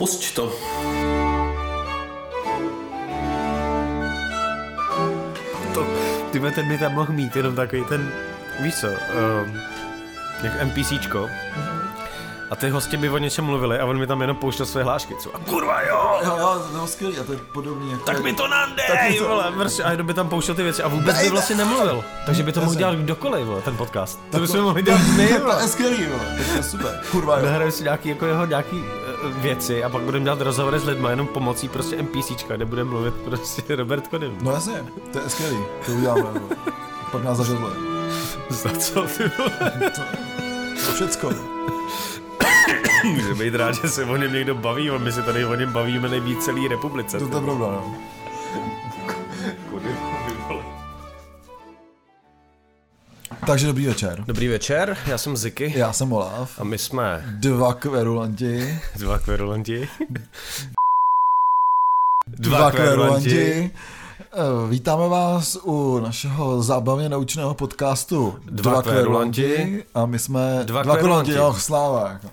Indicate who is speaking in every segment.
Speaker 1: Pusť to.
Speaker 2: To, ty ten mi tam mohl mít, jenom takový ten, víš co, um, jak NPCčko. A ty hosti by o něčem mluvili a on mi tam jenom pouštěl své hlášky, co? A kurva jo!
Speaker 3: Jo, jo, no skvělý, a to je podobný jako...
Speaker 2: Tak mi to
Speaker 3: Tak
Speaker 2: nandej,
Speaker 3: mi to-
Speaker 2: vole, prostě, a jenom by tam pouštěl ty věci a vůbec by
Speaker 3: Dej,
Speaker 2: vlastně
Speaker 3: dej.
Speaker 2: nemluvil. Takže by to mohl dělat kdokoliv, vole, ten podcast. To
Speaker 3: Tak
Speaker 2: bychom mohli dělat my,
Speaker 3: To
Speaker 2: vole.
Speaker 3: je skvělý, jo. To je super. Kurva, jo.
Speaker 2: Nahraju si nějaký, jako jeho nějaký věci a pak budeme dělat rozhovory s lidmi jenom pomocí prostě NPCčka, kde bude mluvit prostě Robert Kodin.
Speaker 3: No jasně, to je skvělý, to uděláme. Pak nás zařezle.
Speaker 2: Za co ty vole?
Speaker 3: To všecko.
Speaker 2: Může být rád, že se o něm někdo baví a my se tady o něm bavíme nejvíc celý republice.
Speaker 3: To, to je pravda, no. Takže dobrý večer.
Speaker 2: Dobrý večer, já jsem Ziky
Speaker 3: Já jsem Olaf.
Speaker 2: a my jsme
Speaker 3: Dva kverulanti.
Speaker 2: dva kverulanti.
Speaker 3: Dva kverulanti. Eh, Vítáme vás u našeho zábavně naučného podcastu
Speaker 2: Dva kverulanti.
Speaker 3: A my jsme
Speaker 2: Dva
Speaker 3: dva kverulanti,
Speaker 2: kverulanti.
Speaker 3: jo, sláva. Jako.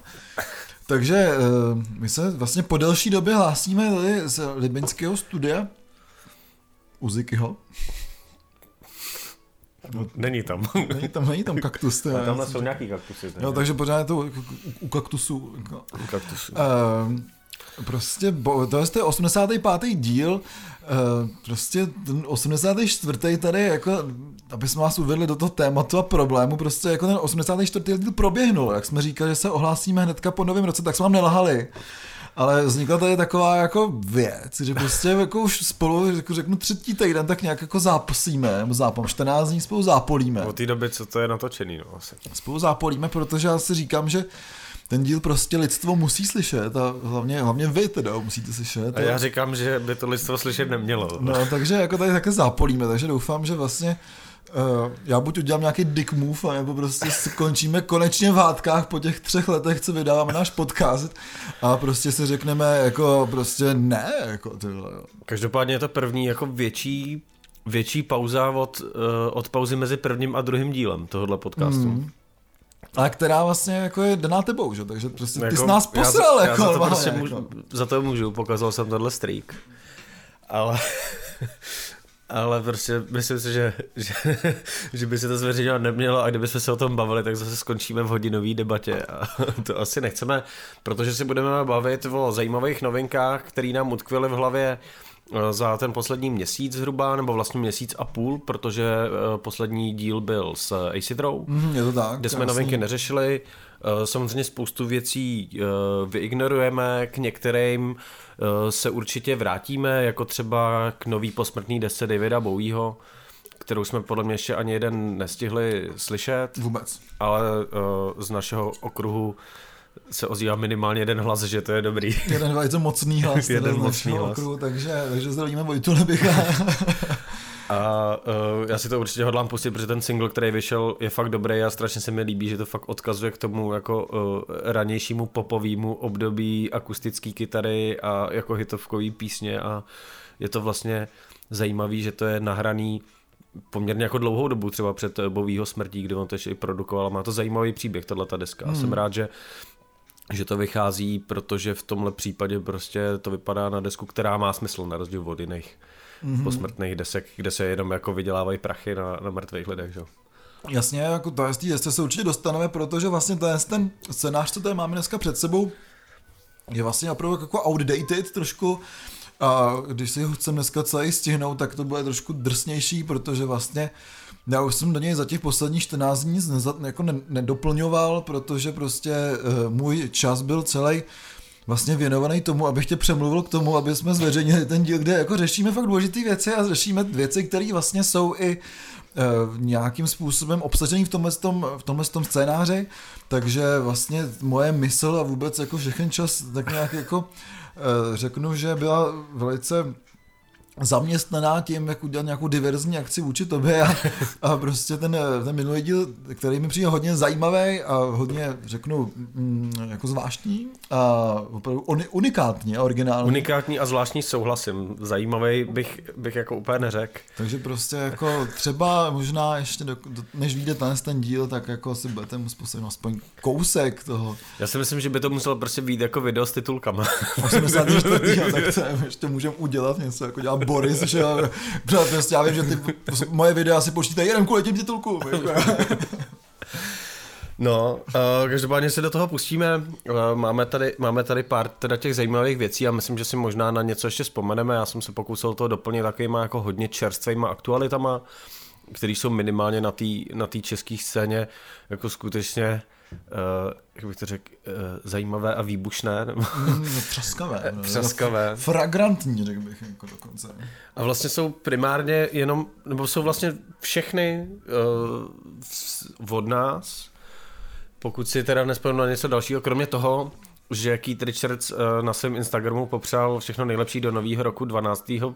Speaker 3: Takže eh, my se vlastně po delší době hlásíme tady z Libinského studia u Zikyho.
Speaker 2: Není tam.
Speaker 3: Není tam, není tam kaktus. Je,
Speaker 2: Tamhle jsou nějaký kaktusy.
Speaker 3: Jo, takže pořád je to u, u, u kaktusu. Jako.
Speaker 2: kaktusy.
Speaker 3: Ehm, prostě, bo, to je ten 85. díl, ehm, prostě ten 84. tady, jako, aby jsme vás uvedli do toho tématu a problému, prostě jako ten 84. díl proběhnul, jak jsme říkali, že se ohlásíme hnedka po novém roce, tak jsme vám nelhali. Ale vznikla tady taková jako věc, že prostě jako už spolu, jako řeknu třetí týden, tak nějak jako zápasíme, nebo zápam, 14 dní spolu zápolíme
Speaker 2: Od té doby, co to je natočený, no asi.
Speaker 3: spolu zápolíme, protože já si říkám, že ten díl prostě lidstvo musí slyšet a hlavně, hlavně vy teda musíte slyšet.
Speaker 2: A já říkám, že by to lidstvo slyšet nemělo.
Speaker 3: No, takže jako tady také zápolíme, takže doufám, že vlastně uh, já buď udělám nějaký dick move, nebo prostě skončíme konečně v hádkách po těch třech letech, co vydáváme náš podcast a prostě si řekneme jako prostě ne, jako tyhle, jo.
Speaker 2: Každopádně je to první jako větší větší pauza od, uh, od pauzy mezi prvním a druhým dílem tohohle podcastu. Mm.
Speaker 3: A která vlastně jako je daná tebou, že? takže prostě ty
Speaker 2: Jako,
Speaker 3: jsi nás
Speaker 2: já
Speaker 3: posral,
Speaker 2: já,
Speaker 3: jako,
Speaker 2: za, to
Speaker 3: normálně,
Speaker 2: prostě
Speaker 3: jako.
Speaker 2: můžu, za to můžu, pokazal jsem tenhle streak. Ale, ale prostě myslím si, že, že, že by se to zveřejňovat nemělo a kdybychom se o tom bavili, tak zase skončíme v hodinové debatě a to asi nechceme, protože si budeme bavit o zajímavých novinkách, které nám utkvěly v hlavě eh, za ten poslední měsíc zhruba, nebo vlastně měsíc a půl, protože eh, poslední díl byl s Acidrou
Speaker 3: Mhm, je to tak.
Speaker 2: kde jsme
Speaker 3: krásný.
Speaker 2: novinky neřešili. Eh, Samozřejmě spoustu věcí eh, vyignorujeme, k některým eh, se určitě vrátíme, jako třeba k nový posmrtný desce Davida Bowieho, kterou jsme podle mě ještě ani jeden nestihli slyšet,
Speaker 3: Vůbec.
Speaker 2: ale z našeho okruhu se ozývá minimálně jeden hlas, že to je dobrý.
Speaker 3: Jeden velice mocný hlas,
Speaker 2: Jeden mocný hlas.
Speaker 3: okruhu, takže, takže zdravíme Vojtu Lebicha.
Speaker 2: A uh, já si to určitě hodlám pustit, protože ten single, který vyšel, je fakt dobrý a strašně se mi líbí, že to fakt odkazuje k tomu jako uh, ranějšímu popovému období akustický kytary a jako hitovkový písně a je to vlastně zajímavý, že to je nahraný poměrně jako dlouhou dobu, třeba před eh, Bovýho smrtí, kdy on to ještě i produkoval. Má to zajímavý příběh, tahle ta deska. Hmm. Jsem rád, že že to vychází, protože v tomhle případě prostě to vypadá na desku, která má smysl na rozdíl od jiných mm-hmm. posmrtných desek, kde se jenom jako vydělávají prachy na, na mrtvých lidech, že?
Speaker 3: Jasně, jako to z té desce se určitě dostaneme, protože vlastně to je ten scénář, co tady máme dneska před sebou, je vlastně opravdu jako outdated trošku. A když si ho chcem dneska celý stihnout, tak to bude trošku drsnější, protože vlastně já už jsem do něj za těch posledních 14 dní nic neza, jako ne, nedoplňoval, protože prostě uh, můj čas byl celý vlastně věnovaný tomu, abych tě přemluvil k tomu, aby jsme zveřejnili ten díl, kde jako řešíme fakt důležité věci a řešíme věci, které vlastně jsou i eh, nějakým způsobem obsažený v tomhle, tom, v tomhle tom scénáři, takže vlastně moje mysl a vůbec jako všechen čas tak nějak jako eh, řeknu, že byla velice zaměstnaná tím, jak udělat nějakou diverzní akci vůči tobě a, a prostě ten, ten minulý díl, který mi přijde hodně zajímavý a hodně, řeknu, mm, jako zvláštní a opravdu unikátní a originální.
Speaker 2: Unikátní a zvláštní souhlasím. Zajímavý bych, bych jako úplně neřekl.
Speaker 3: Takže prostě jako třeba možná ještě, do, do, než vyjde ten, ten díl, tak jako si budete muset poslednout aspoň kousek toho.
Speaker 2: Já si myslím, že by to muselo prostě být jako video s titulkama.
Speaker 3: 84. tak to ještě můžeme udělat něco, jako dělat Boris, že jo, prostě já vím, že ty moje videa si počítají jenom kvůli těm titulkům. Jako.
Speaker 2: No, uh, každopádně se do toho pustíme. Uh, máme, tady, máme tady pár teda těch zajímavých věcí a myslím, že si možná na něco ještě vzpomeneme. Já jsem se pokusil to doplnit takovýma jako hodně čerstvýma aktualitama, které jsou minimálně na té na české scéně jako skutečně uh, jak bych to řekl, uh, zajímavé a výbušné. Nebo...
Speaker 3: Mm, no, třaskavé.
Speaker 2: No, třaskavé.
Speaker 3: Fragrantní, řekl bych jako dokonce.
Speaker 2: A vlastně jsou primárně jenom, nebo jsou vlastně všechny uh, od nás, pokud si teda nespomenu na něco dalšího, kromě toho, že Keith Richards uh, na svém Instagramu popřál všechno nejlepší do nového roku 12. Uh,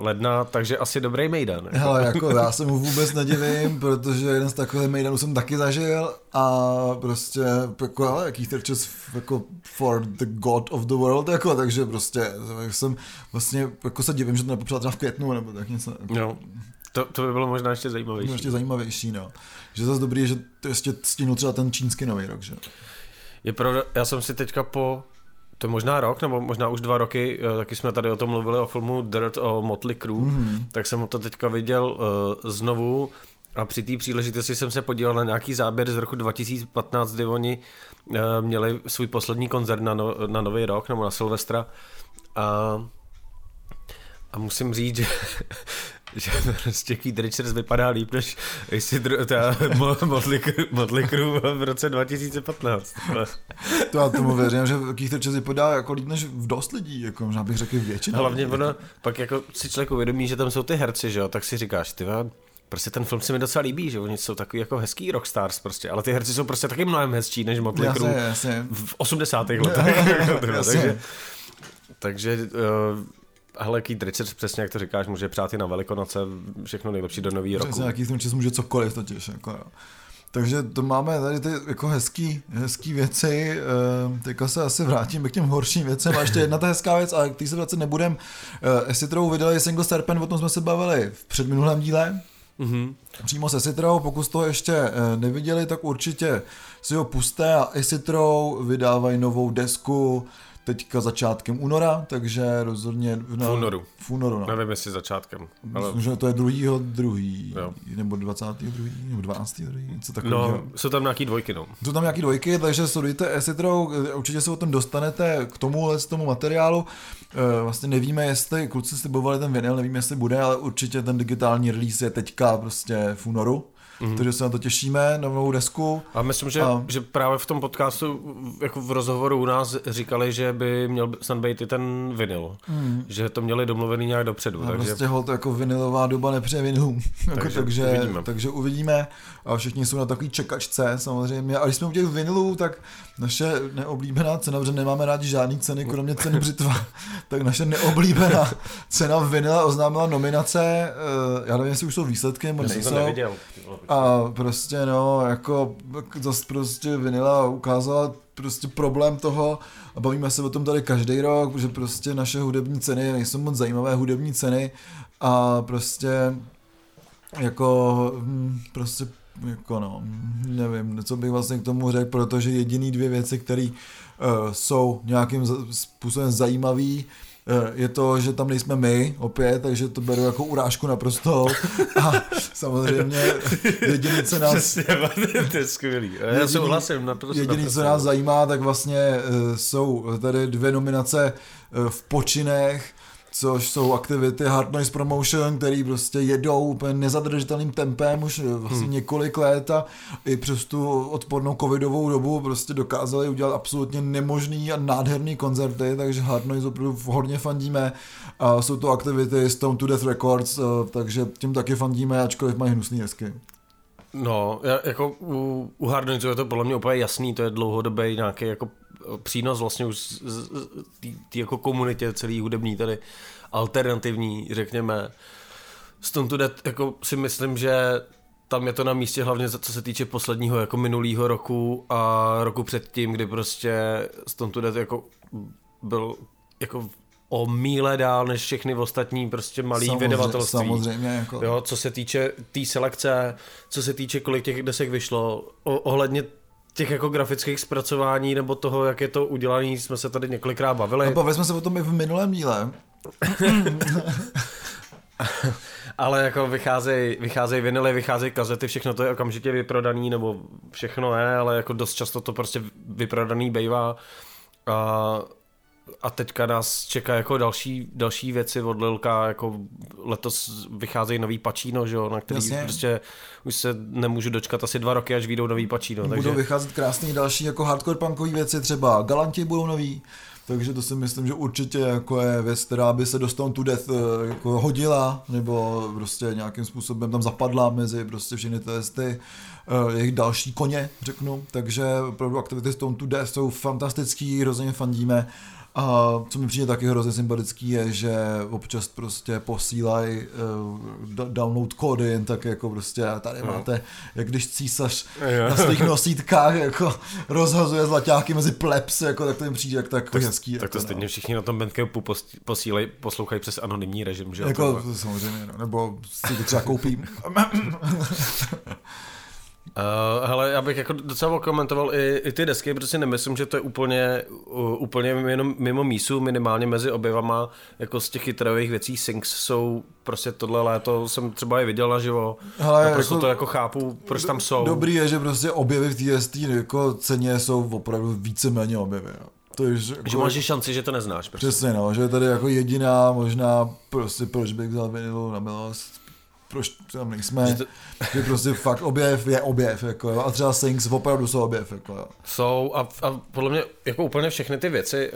Speaker 2: ledna, takže asi dobrý Mejdan.
Speaker 3: Jako. Hele, jako já se mu vůbec nedivím, protože jeden z takových Mejdanů jsem taky zažil a prostě jako, ale Keith Richards jako for the god of the world, jako, takže prostě jsem vlastně jako se divím, že to nepopřál třeba v květnu nebo tak něco.
Speaker 2: No. To, to by bylo možná ještě zajímavější.
Speaker 3: Ještě zajímavější, no. Že zase dobrý je, že to ještě stihnul třeba ten čínský nový rok, že?
Speaker 2: Je pravda, já jsem si teďka po to je možná rok, nebo možná už dva roky, eh, taky jsme tady o tom mluvili, o filmu Dirt o Motley Crue, mm-hmm. tak jsem to teďka viděl uh, znovu a při té příležitosti jsem se podíval na nějaký záběr z roku 2015, kdy oni uh, měli svůj poslední koncert na, no, na Nový rok, nebo na Silvestra a a musím říct, že, že prostě Keith Richards vypadá líp, než jestli ta Motley Crue v roce 2015.
Speaker 3: To já tomu věřím, že Keith Richards vypadá jako líp než v dost lidí, jako možná bych řekl většina.
Speaker 2: Hlavně ono, pak jako si člověk uvědomí, že tam jsou ty herci, že jo, tak si říkáš, ty prostě ten film se mi docela líbí, že oni jsou takový jako hezký rockstars prostě, ale ty herci jsou prostě taky mnohem hezčí než Motley Crue v 80. letech. takže, takže uh, hele, Keith Richards, přesně jak to říkáš, může přát i na Velikonoce, všechno nejlepší do nového roku.
Speaker 3: Přesně, jaký Richards může cokoliv totiž, jako jo. Takže to máme tady ty jako hezký, hezký věci, uh, teďka se asi vrátíme k těm horším věcem a ještě jedna ta hezká věc, ale k té se vracet nebudem. Uh, Esitrou vydali single Serpent, o tom jsme se bavili v předminulém díle, Mm-hmm. Přímo se Citrou, pokud to ještě uh, neviděli, tak určitě si ho puste a Esitrou vydávají novou desku, teďka začátkem února, takže rozhodně...
Speaker 2: No, v únoru.
Speaker 3: V únoru, no.
Speaker 2: Nevím, jestli začátkem.
Speaker 3: Ale... Myslím, že to je druhýho druhý, jo. nebo 20. druhý, nebo 12. druhý, něco takového.
Speaker 2: No, jsou tam nějaký dvojky, no.
Speaker 3: Jsou tam nějaký dvojky, takže sledujte Esitrou, určitě se o tom dostanete k tomu, z tomu materiálu. E, vlastně nevíme, jestli, kluci slibovali ten vinyl, nevíme, jestli bude, ale určitě ten digitální release je teďka prostě v únoru. Mm-hmm. Takže se na to těšíme, na novou desku.
Speaker 2: A myslím, že, a... že právě v tom podcastu, jako v rozhovoru u nás říkali, že by měl snad být i ten vinyl. Mm. Že to měli domluvený nějak dopředu.
Speaker 3: A takže... Prostě to jako vinylová doba nepřeje vinylům. takže, jako, takže, uvidíme. takže uvidíme. A všichni jsou na takový čekačce samozřejmě. A když jsme u těch vinylů, tak naše neoblíbená cena, protože nemáme rádi žádný ceny, kromě ceny Břitva, tak naše neoblíbená cena vinyla oznámila nominace, eh, já nevím, jestli už jsou výsledky, nebo nejsou. A prostě no, jako zase prostě Vinila ukázala prostě problém toho a bavíme se o tom tady každý rok, protože prostě naše hudební ceny nejsou moc zajímavé hudební ceny a prostě jako hm, prostě jako no, nevím, co bych vlastně k tomu řekl, protože jediný dvě věci, které uh, jsou nějakým způsobem zajímavé, je to, že tam nejsme my opět, takže to beru jako urážku naprosto. A samozřejmě jediný, co nás...
Speaker 2: Přesně, to je skvělý. Já jediný, souhlasím naprosto.
Speaker 3: Jediný, co nás zajímá, tak vlastně eh, jsou tady dvě nominace eh, v počinech což jsou aktivity Hard Noise Promotion, který prostě jedou úplně nezadržitelným tempem už eh, vlastně hmm. několik let a i přes tu odpornou covidovou dobu prostě dokázali udělat absolutně nemožný a nádherný koncerty, takže Hard Noise opravdu hodně fandíme a jsou to aktivity Stone to Death Records, eh, takže tím taky fandíme, ačkoliv mají hnusný hezky.
Speaker 2: No, jako u, u Hard Noise je to podle mě úplně jasný, to je dlouhodobý nějaký jako přínos vlastně už té jako komunitě celý hudební tady alternativní, řekněme. Stone to Death, jako si myslím, že tam je to na místě hlavně co se týče posledního jako minulého roku a roku předtím, kdy prostě Stone to Death jako byl jako o míle dál než všechny ostatní prostě malý samozřejmě, vydavatelství.
Speaker 3: Samozřejmě. Jako...
Speaker 2: Jo, co se týče té tý selekce, co se týče kolik těch desek vyšlo, o, ohledně těch jako grafických zpracování nebo toho, jak je to udělané, jsme se tady několikrát bavili.
Speaker 3: A bavili jsme se o tom i v minulém díle.
Speaker 2: ale jako vycházejí vycházej vinily, vycházejí kazety, všechno to je okamžitě vyprodaný, nebo všechno je, ale jako dost často to prostě vyprodaný bývá. A a teďka nás čeká jako další, další věci od Lilka, jako letos vycházejí nový pačíno, že jo, na který Jasně. prostě už se nemůžu dočkat asi dva roky, až vyjdou nový pačíno.
Speaker 3: Budou
Speaker 2: takže...
Speaker 3: vycházet krásný další jako hardcore punkové věci, třeba Galanti budou nový, takže to si myslím, že určitě jako je věc, která by se dostal tu Death eh, jako hodila, nebo prostě nějakým způsobem tam zapadla mezi prostě všechny ty, ty uh, jejich další koně, řeknu. Takže opravdu aktivity Stone to Death jsou fantastický, hrozně fandíme a co mi přijde taky hrozně sympatický je, že občas prostě posílají uh, download kódy jen tak jako prostě tady no. máte, jak když císař jo. na svých nosítkách jako rozhazuje zlaťáky mezi plebs, jako tak to jim přijde jak tak, tak hezký.
Speaker 2: Tak
Speaker 3: jako,
Speaker 2: to stejně no. všichni na tom Bandcampu posílají, poslouchají přes anonymní režim, že?
Speaker 3: Jako, to samozřejmě, no, nebo si to třeba koupím.
Speaker 2: Uh, hele, já bych jako docela komentoval i, i ty desky, protože si nemyslím, že to je úplně, uh, úplně jenom mimo mísu, minimálně mezi objevama, jako z těch chytravých věcí Sings jsou prostě tohle léto, jsem třeba je viděl naživo, hele, a proto jako, to jako chápu, proč tam jsou.
Speaker 3: Dobrý je, že prostě objevy v TST jako ceně jsou opravdu víceméně objevy. Jo.
Speaker 2: To je, jako, že máš šanci, že to neznáš.
Speaker 3: Prostě. Přesně, no, že je tady jako jediná možná, prostě proč bych vzal vinilu na milost, proč tam nejsme, že, to... že prostě fakt objev je objev, jako jo, a třeba Sings opravdu jsou objev, jako jo.
Speaker 2: Jsou a, a podle mě jako úplně všechny ty věci,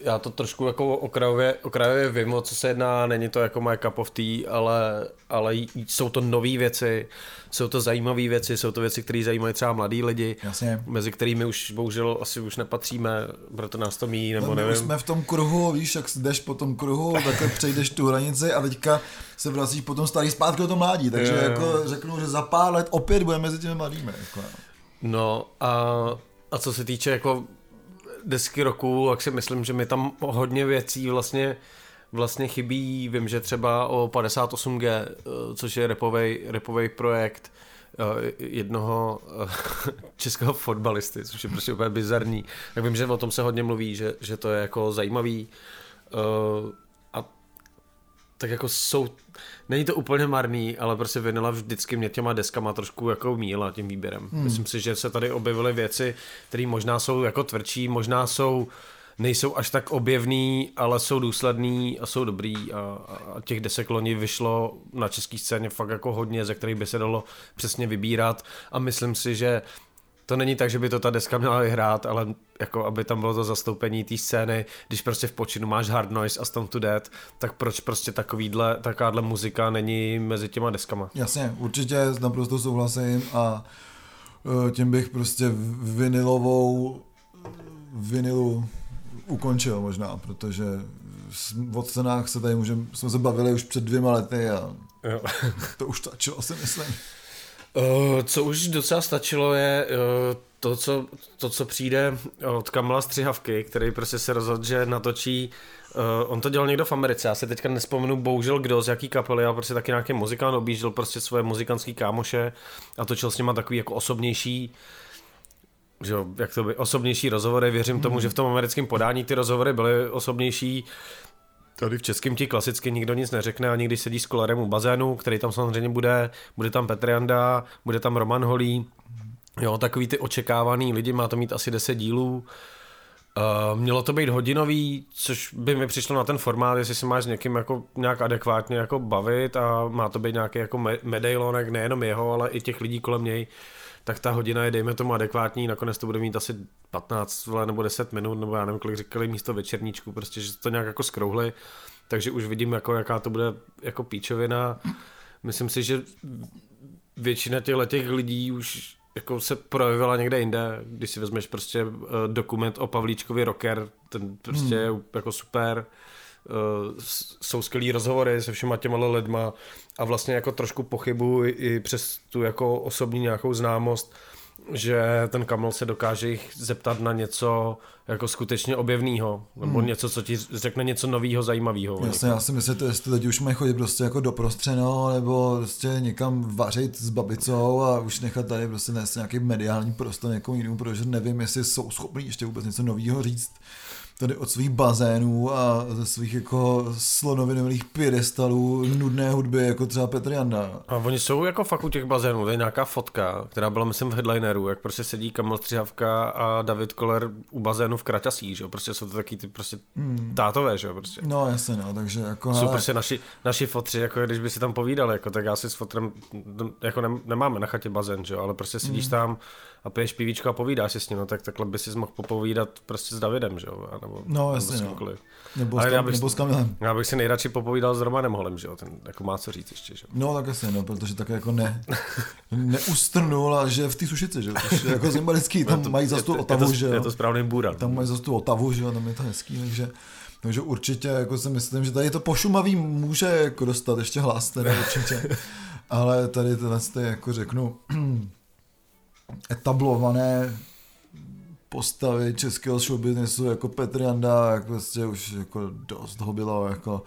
Speaker 2: já to trošku jako okrajově, okrajově vím, o co se jedná, není to jako moje cup of tea, ale, ale jsou to nové věci, jsou to zajímavé věci, jsou to věci, které zajímají třeba mladí lidi,
Speaker 3: Jasně.
Speaker 2: mezi kterými už bohužel asi už nepatříme, proto nás to míjí, nebo no, nevím.
Speaker 3: jsme v tom kruhu, víš, jak jdeš po tom kruhu, takhle přejdeš tu hranici a teďka se vracíš potom starý zpátky do tom mládí, takže je, jako řeknu, že za pár let opět budeme mezi těmi mladými. Jako.
Speaker 2: No a, a co se týče jako desky roku, tak si myslím, že mi tam hodně věcí vlastně vlastně chybí. Vím, že třeba o 58G, eh, což je repovej, repovej projekt eh, jednoho eh, českého fotbalisty, což je prostě úplně bizarní. Tak vím, že o tom se hodně mluví, že, že to je jako zajímavý tak jako jsou, není to úplně marný, ale prostě Vinila vždycky mě těma deskama trošku jako míla tím výběrem. Hmm. Myslím si, že se tady objevily věci, které možná jsou jako tvrdší, možná jsou nejsou až tak objevný, ale jsou důsledný a jsou dobrý a, a těch desek loni vyšlo na české scéně fakt jako hodně, ze kterých by se dalo přesně vybírat a myslím si, že to není tak, že by to ta deska měla vyhrát, ale jako aby tam bylo to zastoupení té scény, když prostě v počinu máš Hard Noise a Stone to Dead, tak proč prostě takovýhle, takováhle muzika není mezi těma deskama?
Speaker 3: Jasně, určitě naprosto souhlasím a e, tím bych prostě vinilovou vinilu ukončil možná, protože o cenách se tady můžeme, jsme se bavili už před dvěma lety a jo. to už stačilo, si myslím.
Speaker 2: Uh, co už docela stačilo je uh, to, co, to, co přijde od Kamala Střihavky, který prostě se rozhodl, že natočí Uh, on to dělal někdo v Americe, já si teďka nespomenu bohužel kdo, z jaký kapely, ale prostě taky nějaký muzikant objížděl prostě svoje muzikantský kámoše a točil s nima takový jako osobnější že jak to by, osobnější rozhovory, věřím tomu, že v tom americkém podání ty rozhovory byly osobnější, Tady v českém ti klasicky nikdo nic neřekne, ani když sedí s kolarem u bazénu, který tam samozřejmě bude, bude tam Petr Janda, bude tam Roman Holý, jo, takový ty očekávaný lidi, má to mít asi 10 dílů, Uh, mělo to být hodinový, což by mi přišlo na ten formát, jestli se máš s někým jako nějak adekvátně jako bavit a má to být nějaký jako medailonek, nejenom jeho, ale i těch lidí kolem něj, tak ta hodina je dejme tomu adekvátní, nakonec to bude mít asi 15 nebo 10 minut, nebo já nevím, kolik říkali místo večerníčku, prostě, že to nějak jako skrouhli, takže už vidím, jako, jaká to bude jako píčovina. Myslím si, že většina těchto těch lidí už jako se projevila někde jinde, když si vezmeš prostě uh, dokument o Pavlíčkovi Rocker, ten prostě hmm. je jako super, jsou skvělý rozhovory se všema těma lidma a vlastně jako trošku pochybuji i přes tu jako osobní nějakou známost, že ten Kamel se dokáže jich zeptat na něco jako skutečně objevného, nebo hmm. něco, co ti řekne něco nového, zajímavého.
Speaker 3: Jasně, já si myslím, že jestli teď už mají chodit prostě jako do prostřeno, nebo prostě někam vařit s babicou a už nechat tady prostě nést nějaký mediální prostor někomu jinému, protože nevím, jestli jsou schopni ještě vůbec něco nového říct tady od svých bazénů a ze svých jako slonovinových piedestalů nudné hudby, jako třeba Petr Janda.
Speaker 2: A oni jsou jako fakt u těch bazénů, to je nějaká fotka, která byla myslím v headlineru, jak prostě sedí Kamil Střihavka a David Koller u bazénu v Kraťasí, že jo, prostě jsou to taky ty prostě hmm. tátové, že jo, prostě.
Speaker 3: No jasně, no, takže jako...
Speaker 2: Jsou hele... prostě naši, naši fotři, jako když by si tam povídali, jako tak já si s fotrem, jako ne, nemáme na chatě bazén, že jo, ale prostě sedíš hmm. tam a piješ pivíčko a povídáš si s ním, no tak takhle by si mohl popovídat prostě s Davidem, že jo? Nebo,
Speaker 3: no, jasně,
Speaker 2: nebo
Speaker 3: no. Nebo, s,
Speaker 2: bych,
Speaker 3: nebo s Kamilem.
Speaker 2: Já bych si nejradši popovídal s Romanem Holem, že jo? Ten jako má co říct ještě, že jo?
Speaker 3: No, tak asi, no, protože tak jako ne, neustrnul a že v té sušici, že jo? jako zimbalický, tam to, mají za tu otavu,
Speaker 2: je to,
Speaker 3: že jo?
Speaker 2: Je to správný bůra.
Speaker 3: Tam mají za tu otavu, že jo? Tam je to hezký, takže... Takže určitě jako si myslím, že tady to pošumavý může jako dostat ještě hlas, teda určitě. Ale tady tenhle jako řeknu, etablované postavy českého showbiznesu jako Petr Janda, jak prostě už jako dost ho bylo, jako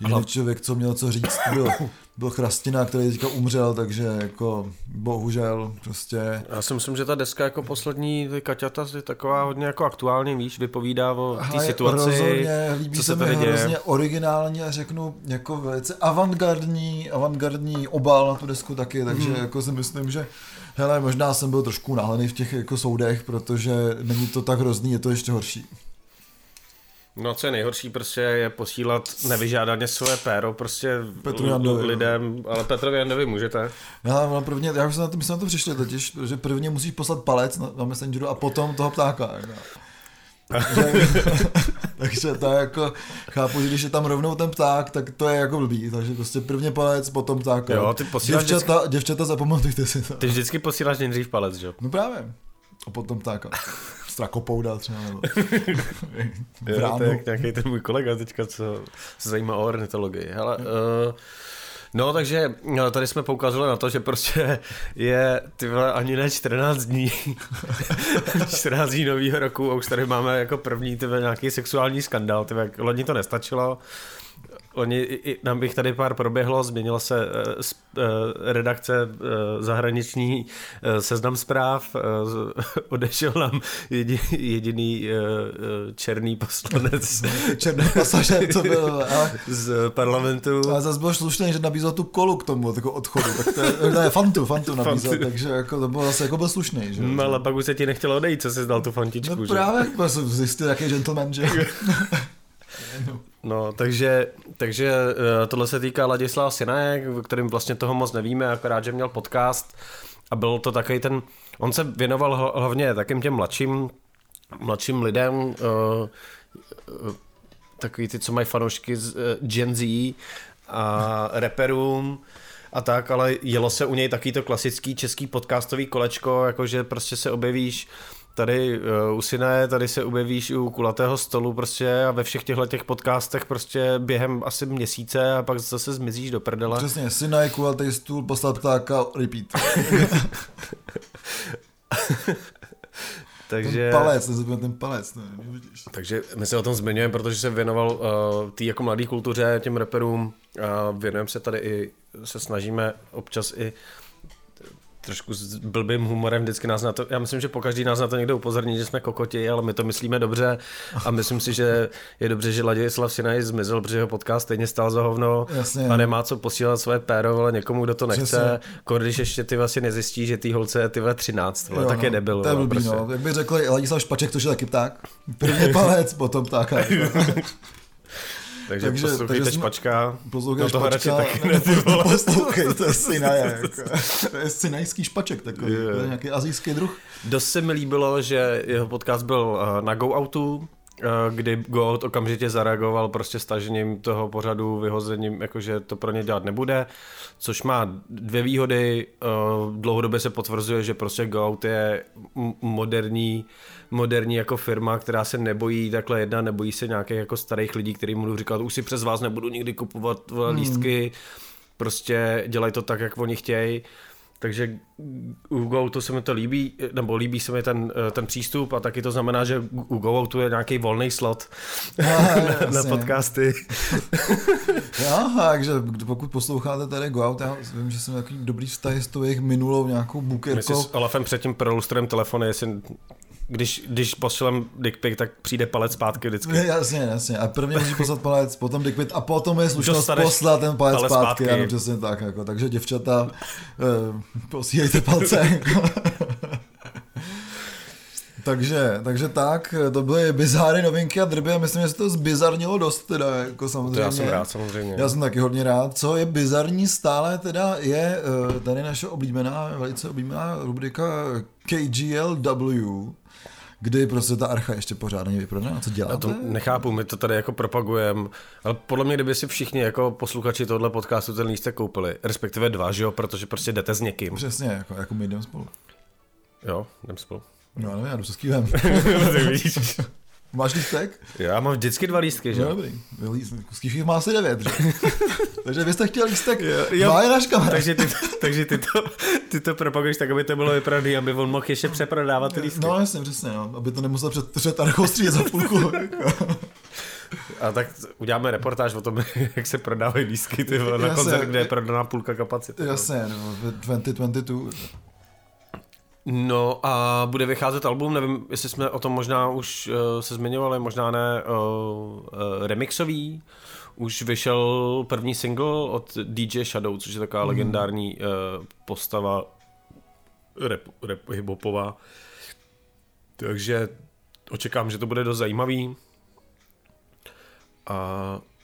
Speaker 3: jediný člověk, co měl co říct, byl, byl Chrastina, který teďka umřel, takže jako bohužel prostě.
Speaker 2: Já si myslím, že ta deska jako poslední, ty Kaťata, je taková hodně jako aktuální, víš, vypovídá o té situaci,
Speaker 3: rozhodně, líbí co se, se mi hrozně děje. originální a řeknu jako velice avantgardní, avantgardní obal na tu desku taky, takže hmm. jako si myslím, že hele, možná jsem byl trošku náhlený v těch jako soudech, protože není to tak hrozný, je to ještě horší.
Speaker 2: No co je nejhorší prostě je posílat nevyžádaně své péro prostě
Speaker 3: Petru Jandovi,
Speaker 2: lidem, ale Petrovi Jandovi můžete.
Speaker 3: Já, no, prvně, já už jsem na to, my jsme na to přišli totiž, že prvně musíš poslat palec na, na Messengeru a potom toho ptáka. Jako. takže to je jako, chápu, že když je tam rovnou ten pták, tak to je jako blbý, takže prostě prvně palec, potom pták.
Speaker 2: Jo, ty posíláš
Speaker 3: děvčata, vždycky... děvčata zapamatujte si to.
Speaker 2: Ty vždycky posíláš nejdřív palec, že jo?
Speaker 3: No právě. A potom ptáka. Strakopouda třeba, nebo
Speaker 2: jo, to je nějaký ten můj kolega teďka, co se zajímá o ornitologii. Hele, uh, No, takže no, tady jsme poukazovali na to, že prostě je ty vole, ani ne 14 dní, 14 dní nového roku a už tady máme jako první ty nějaký sexuální skandál, ty loni to nestačilo, Oni, i, nám bych tady pár proběhlo, změnila se uh, redakce uh, zahraniční uh, seznam zpráv, odešel nám jedi, jediný černý poslanec.
Speaker 3: Černý pasažer to byl. A...
Speaker 2: Z parlamentu.
Speaker 3: A zase bylo slušné, že nabízel tu kolu k tomu jako odchodu, tak to je, ne, fantu, fantu nabízel, fantu. takže jako to bylo zase jako byl slušný. Že?
Speaker 2: No, ale pak už se ti nechtělo odejít, co jsi dal tu fantičku.
Speaker 3: No, právě, že? jsem zjistil, jaký gentleman, že?
Speaker 2: No, takže, takže eh, tohle se týká Ladislava Sinaje, v kterým vlastně toho moc nevíme, akorát, že měl podcast a byl to takový ten, on se věnoval hlavně takým těm mladším, mladším lidem, uh, uh, takový ty, co mají fanoušky z uh, Gen Z a reperům a tak, ale jelo se u něj taky to klasický český podcastový kolečko, jakože prostě se objevíš tady uh, u Siné, tady se objevíš u kulatého stolu prostě a ve všech těchto těch podcastech prostě během asi měsíce a pak zase zmizíš do prdele.
Speaker 3: Přesně, Siné, kulatý stůl, poslat ptáka, repeat.
Speaker 2: Takže...
Speaker 3: Ten palec, nezabývám ten palec. Ne,
Speaker 2: takže my se o tom zmiňujeme, protože se věnoval uh, té jako mladé kultuře, těm reperům a věnujeme se tady i, se snažíme občas i trošku s blbým humorem vždycky nás na to, já myslím, že po každý nás na to někdo upozorní, že jsme kokoti, ale my to myslíme dobře a myslím si, že je dobře, že Ladislav Sinaj zmizel, protože jeho podcast stejně stál za hovno Jasně. a nemá co posílat své péro, ale někomu, kdo to nechce, Kor, když ještě ty vlastně nezjistí, že ty holce je ty 13, ale jo, tak je no, debil.
Speaker 3: To je blbý, prostě. no. Jak by řekl Ladislav Špaček, to je taky pták. První palec, potom ptáka.
Speaker 2: Takže, takže poslouchejte takže špačka.
Speaker 3: Poslouchej no toho špačka,
Speaker 2: taky ne, ty
Speaker 3: vole. Poslouchejte Sinaje. Jako. To je sinajský špaček takový, je. to je nějaký azijský druh.
Speaker 2: Dost se mi líbilo, že jeho podcast byl eh, na Go Outu, kdy Goat okamžitě zareagoval prostě stažením toho pořadu, vyhozením, jakože to pro ně dělat nebude, což má dvě výhody. Eh, dlouhodobě se potvrzuje, že prostě Goat je moderní, moderní jako firma, která se nebojí takhle jedna, nebojí se nějakých jako starých lidí, kteří budou říkat, už si přes vás nebudu nikdy kupovat hmm. lístky, prostě dělají to tak, jak oni chtějí. Takže u GoTo se mi to líbí, nebo líbí se mi ten, eh, ten přístup a taky to znamená, že u GoTo je nějaký volný slot no, na, na podcasty.
Speaker 3: jo, takže pokud posloucháte tady GoOut, já vím, že jsem takový dobrý vztah s tou jejich minulou nějakou bukerkou. My
Speaker 2: si s Olafem předtím prolustrujeme telefony, jestli když, když pošlem dickpic, tak přijde palec zpátky vždycky.
Speaker 3: Jasně, jasně. A prvně musí poslat palec, potom dickpic a potom je slušnost poslat ten palec, palec zpátky. zpátky. Ano, přesně tak. Jako. Takže děvčata, eh, posílejte palce. takže, takže tak, to byly bizáry novinky a drby a myslím, že se to zbizarnilo dost teda, jako samozřejmě. To
Speaker 2: já jsem rád, samozřejmě.
Speaker 3: Já jsem taky hodně rád. Co je bizarní stále teda je eh, tady naše oblíbená, velice oblíbená rubrika KGLW, kdy prostě ta archa ještě pořád není vyprodaná, co děláte? Já
Speaker 2: to nechápu, my to tady jako propagujeme, ale podle mě, kdyby si všichni jako posluchači tohle podcastu ten lístek koupili, respektive dva, že jo, protože prostě jdete s někým.
Speaker 3: Přesně, jako, jako my jdeme spolu.
Speaker 2: Jo, jdeme spolu.
Speaker 3: No, nevím, já jdu se skývem. Máš lístek?
Speaker 2: Já mám vždycky dva lístky, že?
Speaker 3: No, dobrý. Skýfív má asi devět, že? takže vy jste chtěl lístek, jo, jo, má je náš kamarád.
Speaker 2: Takže, ty, takže ty, to, ty to propaguješ tak, aby to bylo vyprodané, aby on mohl ještě přeprodávat ty lístky.
Speaker 3: No jasně, přesně, no. aby to nemusel před, před za půlku.
Speaker 2: A tak uděláme reportáž o tom, jak se prodávají lístky ty, na koncert, kde je prodaná půlka kapacity.
Speaker 3: Jasně, no, 2022.
Speaker 2: No a bude vycházet album, nevím, jestli jsme o tom možná už uh, se zmiňovali, možná ne, uh, uh, remixový. Už vyšel první single od DJ Shadow, což je taková mm. legendární uh, postava rap, rap hiphopová. Takže očekám, že to bude dost zajímavý. A,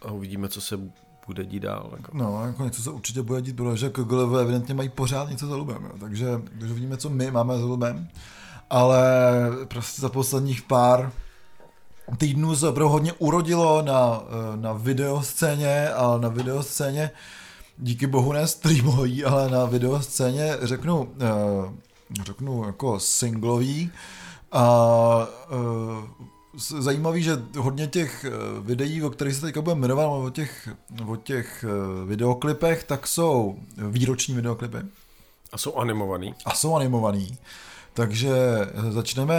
Speaker 2: a uvidíme, co se bude dít dál. Jako.
Speaker 3: No, jako něco se určitě bude dít, protože KGLV evidentně mají pořád něco za lubem, jo. takže, takže vidíme, co my máme za lubem. Ale prostě za posledních pár týdnů se opravdu hodně urodilo na, na videoscéně a na videoscéně díky bohu ne streamový, ale na videoscéně řeknu, eh, řeknu jako singlový a eh, zajímavý, že hodně těch eh, videí, o kterých se teďka budeme jmenovat, o těch, o těch eh, videoklipech, tak jsou výroční videoklipy.
Speaker 2: A jsou animovaný.
Speaker 3: A jsou animovaný. Takže eh, začneme,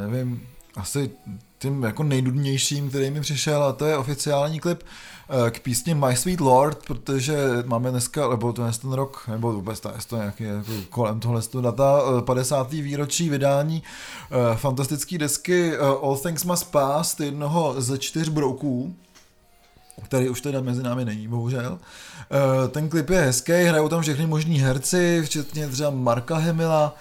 Speaker 3: nevím, asi tím jako nejdudnějším, který mi přišel, a to je oficiální klip Eh, k písni My Sweet Lord, protože máme dneska, nebo to je ten rok, nebo vůbec to je to nějaký jako kolem tohle data, 50. Eh, výročí vydání eh, fantastické desky All Things Must Pass, jednoho ze čtyř brouků, který už teda mezi námi není, bohužel. Ten klip je hezký, hrajou tam všechny možní herci, včetně třeba Marka Hemila,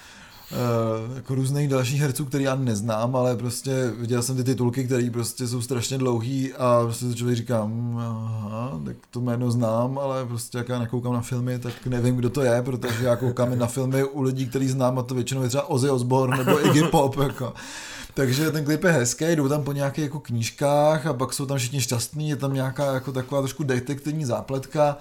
Speaker 3: jako různých dalších herců, který já neznám, ale prostě viděl jsem ty titulky, které prostě jsou strašně dlouhý a prostě člověk říká, mm, aha, tak to jméno znám, ale prostě jak já nekoukám na filmy, tak nevím, kdo to je, protože já koukám na filmy u lidí, který znám a to většinou je třeba Ozzy Osbourne nebo Iggy Pop, jako. Takže ten klip je hezký, jdou tam po nějakých jako knížkách a pak jsou tam všichni šťastní, je tam nějaká jako taková trošku detektivní zápletka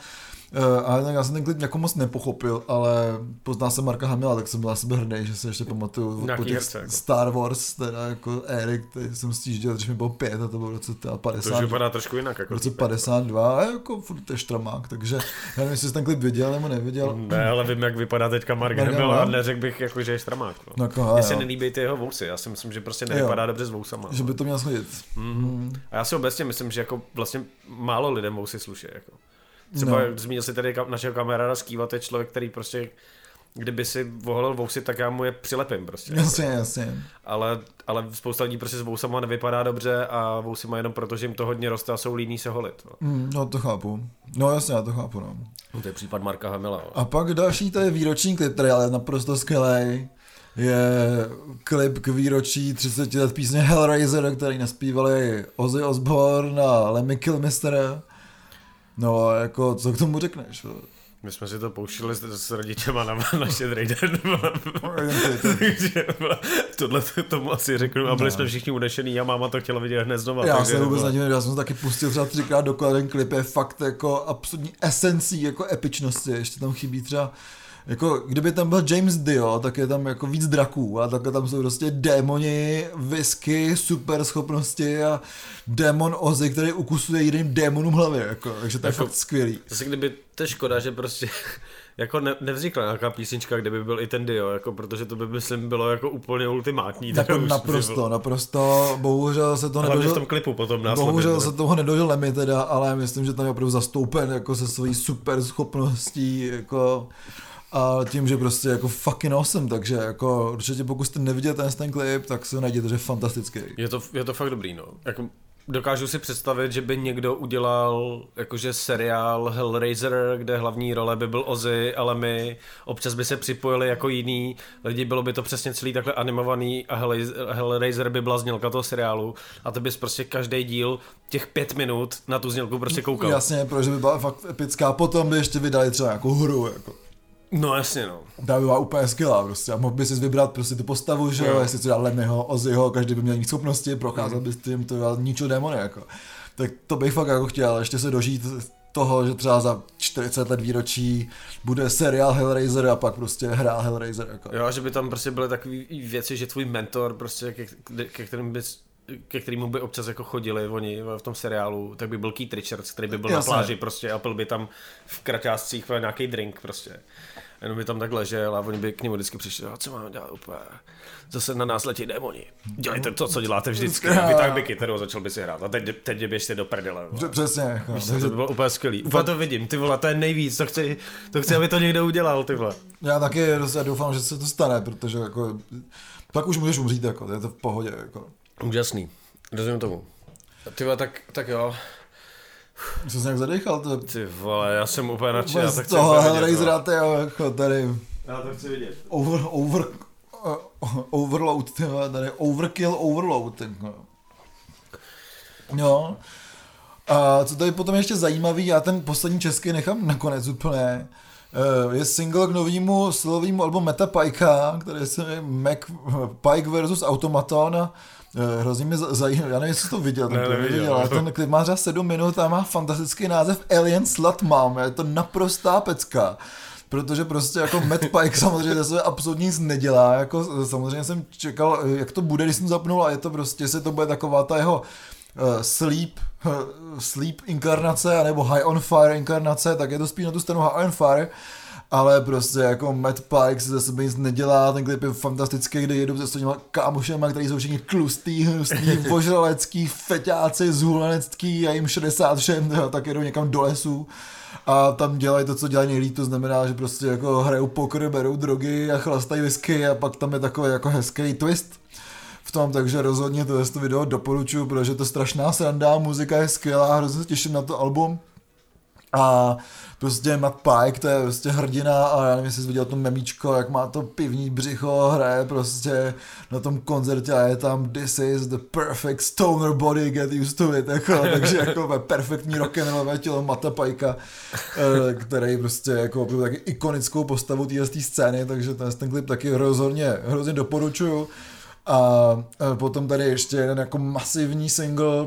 Speaker 3: Uh, ale já jsem ten klip jako moc nepochopil, ale poznal jsem Marka Hamila, tak jsem byl na sebe hrdý, že se ještě pamatuju po těch herce, jako. Star Wars, teda jako Erik, který jsem stížděl, když mi bylo pět a to bylo v roce 50.
Speaker 2: To už vypadá trošku jinak. Jako
Speaker 3: v roce 52 a jako furt je štramák, takže já nevím, jestli jsi ten klip viděl nebo neviděl.
Speaker 2: Ne, ale vím, jak vypadá teďka Mark Hamill a neřekl bych, jako, že je štramák. No. No, jako, Mně se nelíbí ty jeho vousy, já si myslím, že prostě nevypadá jo. dobře s vousama.
Speaker 3: Že by to měl schodit.
Speaker 2: Mm. Mm. A já si obecně myslím, že jako vlastně málo lidem vousy sluší. Jako. Třeba no. zmínil si tady našeho kamaráda Skývat, je člověk, který prostě kdyby si voholil vousy, tak já mu je přilepím prostě.
Speaker 3: Jasně, jasně.
Speaker 2: Ale, ale spousta lidí prostě s vousama nevypadá dobře a vousy má jenom proto, že jim to hodně roste a jsou líní se holit.
Speaker 3: No, mm, no to chápu. No jasně, já to chápu, no.
Speaker 2: no to je případ Marka Hamila. No.
Speaker 3: A pak další, to je výroční klip, který ale naprosto skvělý. Je klip k výročí 30 let písně Hellraiser, který naspívali Ozzy Osbourne a Lemmy Kilmister. No, jako, co k tomu řekneš?
Speaker 2: My jsme si to pouštěli s, s rodičema na naše Raider. Takže tohle tomu asi řeknu. A byli no. jsme všichni unešený a máma to chtěla vidět hned znova.
Speaker 3: Já jsem vůbec nedivím, já jsem to taky pustil třeba třikrát dokola, ten klip je fakt jako absolutní esencí jako epičnosti. Ještě tam chybí třeba jako kdyby tam byl James Dio, tak je tam jako víc draků a takhle tam jsou prostě démoni, whisky, super schopnosti a démon Ozzy, který ukusuje jiným démonům hlavě, jako, takže to je jako, fakt skvělý.
Speaker 2: Zase kdyby, to je škoda, že prostě jako ne, nevznikla nějaká písnička, kde by byl i ten Dio, jako, protože to by myslím bylo jako úplně ultimátní.
Speaker 3: Jako naprosto, naprosto, bohužel se to
Speaker 2: nedožil. v tom klipu potom
Speaker 3: následně. Bohužel se toho nedožil mi teda, ale myslím, že tam je opravdu zastoupen jako se svojí super schopností, jako a tím, že prostě jako fucking awesome, takže jako určitě pokud jste neviděli ten, ten klip, tak se ho najděte, že je fantastický.
Speaker 2: Je to, je to fakt dobrý, no. Jako, dokážu si představit, že by někdo udělal jakože seriál Hellraiser, kde hlavní role by byl Ozzy, ale my občas by se připojili jako jiný lidi, bylo by to přesně celý takhle animovaný a Hellraiser by byla znělka toho seriálu a to bys prostě každý díl těch pět minut na tu znělku prostě koukal.
Speaker 3: Jasně, protože by byla fakt epická, potom by ještě vydali třeba nějakou hru, jako.
Speaker 2: No jasně no.
Speaker 3: Ta by byla úplně skvělá prostě a mohl by si vybrat prostě tu postavu, že jo, jestli si dal Lemmyho, Ozzyho, každý by měl mít schopnosti, procházel mm. bys tím, to ničil démony jako. Tak to bych fakt jako chtěl, ještě se dožít toho, že třeba za 40 let výročí bude seriál Hellraiser a pak prostě hrá Hellraiser. Jako.
Speaker 2: Jo, že by tam prostě byly takové věci, že tvůj mentor prostě, ke, ke kterým bys ke kterému by občas jako chodili oni v tom seriálu, tak by byl Keith Richards, který by byl Jasne. na pláži prostě a pil by tam v kraťáscích nějaký drink prostě jenom by tam tak ležel a oni by k němu vždycky přišli, a co máme dělat úplně, zase na nás letí démoni. Dělejte to, co děláte vždycky. A tak by kytaru začal by si hrát. A teď, teď běžte do prdele.
Speaker 3: Přesně. Jako,
Speaker 2: Víš, to bylo úplně skvělý. Úplně to vidím, ty vole, to je nejvíc, to chci, to chci, aby to někdo udělal, ty vole.
Speaker 3: Já taky já doufám, že se to stane, protože jako, pak už můžeš umřít, jako, je to v pohodě. Jako.
Speaker 2: Úžasný, rozumím tomu. Ty vole, tak, tak jo,
Speaker 3: Jsi se nějak zadechal? To...
Speaker 2: Ty vole, já jsem úplně nadšený, já to chci
Speaker 3: toho Hellraisera, ty jo, jako tady.
Speaker 2: Já to chci vidět.
Speaker 3: Over, over, uh, overload, ty tady overkill, overload, ty, no. Jo. A co tady potom ještě zajímavý, já ten poslední český nechám nakonec úplně, eh, je single k novému silovému albu Meta Pajka, který se jmenuje Mac Pike versus Automaton hrozně mě zajímá, já nevím, jestli to viděl, ten,
Speaker 2: ne, neviděl,
Speaker 3: ale ten klip má třeba 7 minut a má fantastický název Alien Slut Mom, je to naprostá pecka protože prostě jako Matt Pike samozřejmě se absolutně nic nedělá, jako samozřejmě jsem čekal, jak to bude, když jsem zapnul a je to prostě, jestli to bude taková ta jeho uh, sleep, uh, sleep inkarnace, nebo high on fire inkarnace, tak je to spíš na tu stranu high on fire, ale prostě jako Matt Pike se ze sebe nic nedělá, ten klip je fantastický, kde jedu se svými kámošema, který jsou všichni tlustý, hnusný, vožralecký, feťáci, zhulenecký a jim 60 všem, tak jedou někam do lesu a tam dělají to, co dělají nejlíp, to znamená, že prostě jako hrajou poker, berou drogy a chlastají whisky a pak tam je takový jako hezký twist v tom, takže rozhodně to, to video doporučuju, protože to je strašná sranda, muzika je skvělá, hrozně se těším na to album. A prostě Matt Pike, to je prostě hrdina a já nevím, jestli jsi viděl to memíčko, jak má to pivní břicho, hraje prostě na tom koncertě a je tam This is the perfect stoner body, get used to it, jako, takže jako perfektní rock'n'rollové tělo Mata Pajka, eh, který prostě jako taky ikonickou postavu téhle scény, takže ten, ten klip taky rozhodně, hrozně doporučuju. A eh, potom tady ještě jeden jako masivní single,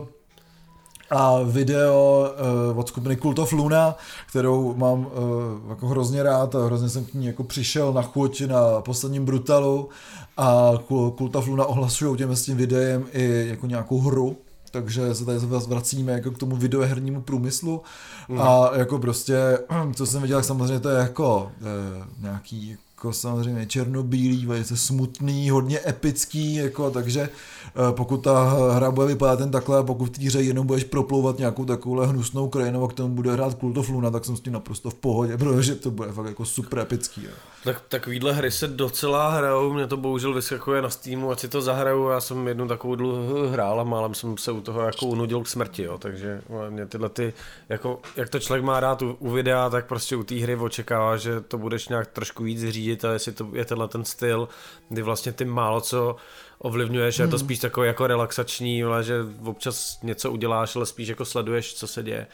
Speaker 3: a video uh, od skupiny Cult of Luna, kterou mám uh, jako hrozně rád a hrozně jsem k ní jako přišel na chuť na posledním Brutalu. A Cult of Luna ohlasují těm s tím videem i jako nějakou hru, takže se tady vracíme jako k tomu videohernímu průmyslu. Mm. a jako prostě, co jsem viděl, samozřejmě to je jako e, nějaký jako samozřejmě černobílý, velice smutný, hodně epický, jako, takže eh, pokud ta hra bude vypadat ten takhle, pokud v té hře jenom budeš proplouvat nějakou takovouhle hnusnou krajinou, a k tomu bude hrát Cult of Luna, tak jsem s tím naprosto v pohodě, protože to bude fakt jako super epický. Jo.
Speaker 2: Tak takovýhle hry se docela hrajou, mě to bohužel vyskakuje na Steamu, ať si to zahraju, já jsem jednu takovou dlouho hrál a málem jsem se u toho jako unudil k smrti, jo, takže mě tyhle ty, jako, jak to člověk má rád u, u videa, tak prostě u té hry očekává, že to budeš nějak trošku víc řídit a jestli to je tenhle ten styl, kdy vlastně ty málo co ovlivňuješ, hmm. je to hmm. spíš takový jako relaxační, ale že občas něco uděláš, ale spíš jako sleduješ, co se děje,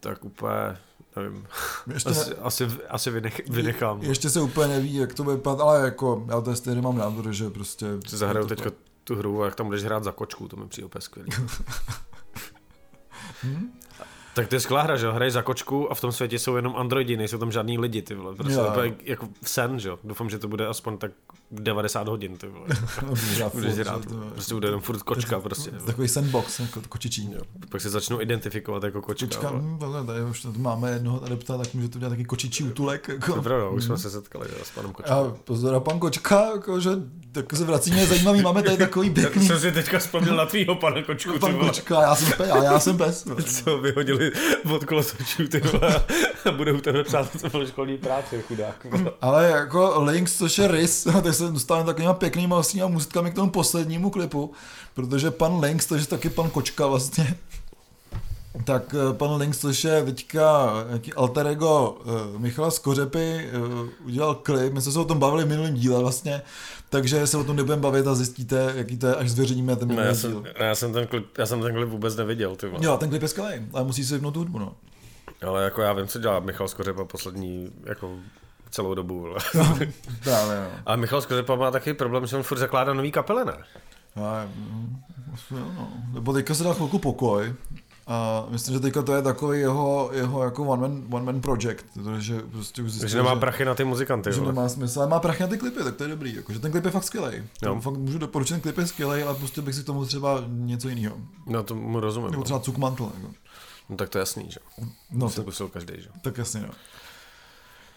Speaker 2: tak úplně nevím.
Speaker 3: Ještě
Speaker 2: Asi,
Speaker 3: ne-
Speaker 2: asi, asi vynech, vynechám.
Speaker 3: Ještě se úplně neví, jak to bude vypadat, ale jako já to stejně mám názor, že prostě...
Speaker 2: Si zahraju
Speaker 3: to-
Speaker 2: teďka tu hru a jak tam budeš hrát za kočku, to mi přijde úplně skvělý. Tak to je skvělá hra, že jo? Hraješ za kočku a v tom světě jsou jenom androidi, nejsou tam žádný lidi, ty vole. Prostě to je jako sen, že jo? Doufám, že to bude aspoň tak 90 hodin, ty vole.
Speaker 3: Já
Speaker 2: Budeš
Speaker 3: že to-
Speaker 2: prostě bude jenom furt kočka, prostě.
Speaker 3: Takový sandbox, jako kočičí.
Speaker 2: Jo. Pak se začnou identifikovat jako kočka.
Speaker 3: Kočka, hm, tady už máme jednoho adepta, tak může to dělat taky kočičí útulek. Jako.
Speaker 2: Je pravda, už jsme se setkali s panem kočkou.
Speaker 3: A pozor, pan Kočka, jako, že tak se vrací mě zajímavý, máme tady takový pěkný
Speaker 2: jsem si teďka vzpomněl na tvýho pana kočku,
Speaker 3: pan. Kočka, já jsem pes, já, já jsem pes.
Speaker 2: Co vyhodili od kolotočů, ty vole, a bude u tebe psát, co bylo školní práce, chudák. vole.
Speaker 3: Ale jako Links, což je rys, tak se dostáváme takovýma pěknýma vlastníma můstkami k tomu poslednímu klipu, protože pan Links, je taky pan Kočka vlastně, tak eh, pan Links, což je teďka nějaký alter ego eh, Michala Skořepy, eh, udělal klip, my jsme se o tom bavili v minulém díle vlastně, takže se o tom nebudeme bavit a zjistíte, jaký to je, až zveřejníme ten minulý
Speaker 2: já,
Speaker 3: díl.
Speaker 2: jsem, ne, já, jsem ten klip, já jsem ten klip vůbec neviděl, ty.
Speaker 3: Jo, ten klip je skvělý, ale musí si vypnout hudbu, no.
Speaker 2: Ale jako já vím, co dělá Michal Skořepa poslední, jako celou dobu. vole.
Speaker 3: Právě, no.
Speaker 2: A Michal Skořepa má taky problém, že on furt zakládá nový kapele, ne?
Speaker 3: A, mm, jo, no. Nebo teďka se dá chvilku pokoj. A myslím, že teďka to je takový jeho, jeho jako one man, one man project, protože prostě už zjistil,
Speaker 2: Takže nemá prachy na ty muzikanty.
Speaker 3: že
Speaker 2: vole.
Speaker 3: nemá smysl, ale má prachy na ty klipy, tak to je dobrý, jakože ten klip je fakt skvělý.
Speaker 2: Jo.
Speaker 3: Fakt můžu doporučit, ten klip je skvělý, ale prostě bych si k tomu třeba něco jiného.
Speaker 2: No to mu rozumím.
Speaker 3: Nebo
Speaker 2: No.
Speaker 3: třeba Cukmantl, jako.
Speaker 2: no tak to je jasný, že?
Speaker 3: No,
Speaker 2: To
Speaker 3: to,
Speaker 2: každý, že?
Speaker 3: tak jasně, no.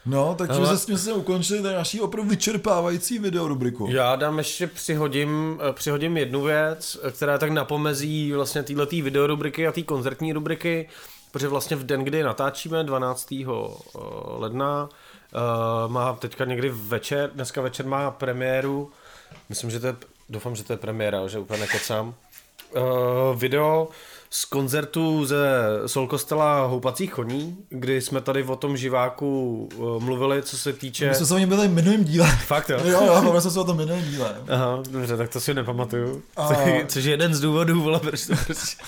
Speaker 3: No, takže
Speaker 2: Ale-
Speaker 3: jsme se ukončili tady naší opravdu vyčerpávající video rubriku.
Speaker 2: Já dám ještě přihodím, eh, přihodím jednu věc, eh, která tak napomezí vlastně této videorubriky a té koncertní rubriky, protože vlastně v den, kdy natáčíme 12. eh, ledna, má teďka někdy večer, dneska večer má premiéru, myslím, že to je, doufám, že to je premiéra, že úplně nekecám, video z koncertu ze Sol Kostela Houpacích koní, kdy jsme tady o tom živáku eh, mluvili, co se týče...
Speaker 3: My jsme se o něm byli v minulém díle.
Speaker 2: Fakt jo?
Speaker 3: jo, jo, bavili jsme se o tom minulém díle.
Speaker 2: Aha, dobře, tak to si nepamatuju.
Speaker 3: A-
Speaker 2: Což je jeden z důvodů, vole, proč to prostě...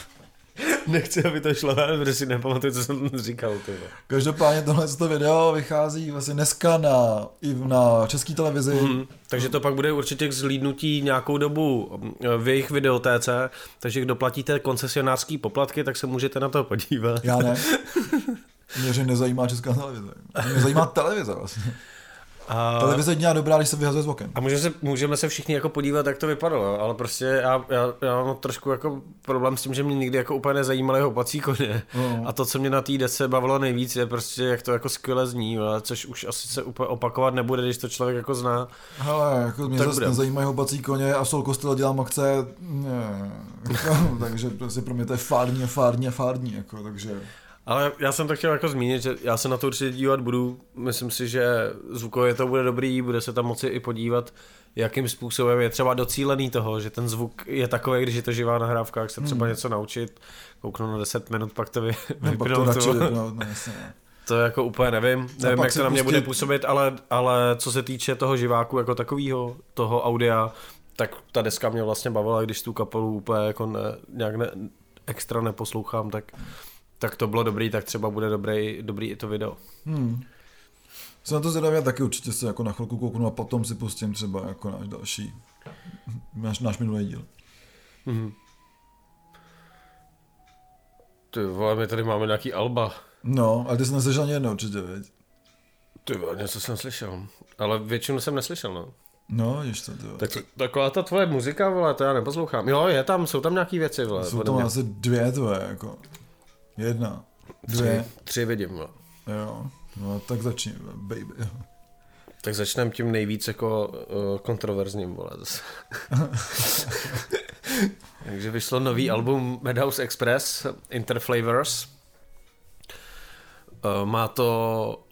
Speaker 2: Nechci, aby to šlo ven, protože si nepamatuju, co jsem říkal. Ty. vole.
Speaker 3: Každopádně tohle to video vychází vlastně dneska na, i na české televizi.
Speaker 2: Mhm. Takže to pak bude určitě k zlídnutí nějakou dobu mm, v jejich videotéce, takže kdo platíte koncesionářský poplatky, tak se můžete na to podívat.
Speaker 3: Já ne. Mě že nezajímá česká televize. Mě zajímá televize vlastně.
Speaker 2: A,
Speaker 3: Televize dělá dobrá, když se vyhazuje z oken.
Speaker 2: a můžeme se, můžeme se všichni jako podívat, jak to vypadalo, ale prostě já, já, já mám trošku jako problém s tím, že mě nikdy jako úplně nezajímaly houpací koně.
Speaker 3: No.
Speaker 2: A to, co mě na té desce bavilo nejvíc, je prostě, jak to jako skvěle zní, ale což už asi se úplně opakovat nebude, když to člověk jako zná.
Speaker 3: Hele, jako mě
Speaker 2: Tak
Speaker 3: zase nezajímají hobací koně a Sol Kostel dělám akce, ne, jako, takže prostě pro mě to je fádní a fádní a fádní, jako, takže
Speaker 2: Ale já jsem to chtěl jako zmínit, že já se na to určitě dívat budu. Myslím si, že zvukově to bude dobrý, bude se tam moci i podívat, jakým způsobem je třeba docílený toho, že ten zvuk je takový, když je to živá nahrávka, jak se třeba
Speaker 3: Hmm.
Speaker 2: něco naučit, kouknu na 10 minut, pak to vy,
Speaker 3: no, to
Speaker 2: vypnout. To,
Speaker 3: vypnout, no, jasně, no.
Speaker 2: to jako úplně nevím, nevím, jak to na mě
Speaker 3: pustit-
Speaker 2: bude působit, ale, ale co se týče toho živáku jako takového, toho audia, tak ta deska mě vlastně bavila, když tu kapelu úplně jako ne, nějak ne, extra neposlouchám, tak, tak to bylo dobrý, tak třeba bude dobrý, dobrý i to video.
Speaker 3: Hmm. Jsem na to zvědavý, já taky určitě se jako na chvilku kouknu a potom si pustím třeba jako náš další, náš, náš minulý díl.
Speaker 2: Mhm. Ty vole, my tady máme nějaký alba.
Speaker 3: No, ale ty jsi neslyšel ani jedno určitě, veď?
Speaker 2: Ty vole, něco jsem slyšel. Ale většinu jsem neslyšel, no.
Speaker 3: No, víš to, to.
Speaker 2: Tak, taková ta tvoje muzika, vole, to já neposlouchám. Jo, je tam, jsou tam nějaký věci, vole.
Speaker 3: Jsou tam
Speaker 2: mě.
Speaker 3: asi dvě tvoje, jako. Jedna. Dvě.
Speaker 2: Tři, tři vidím.
Speaker 3: Jo. No, tak začni, baby.
Speaker 2: Tak začneme tím nejvíc jako uh, kontroverzním, vole. Takže vyšlo nový album Madhouse Express, Interflavors. Uh, má to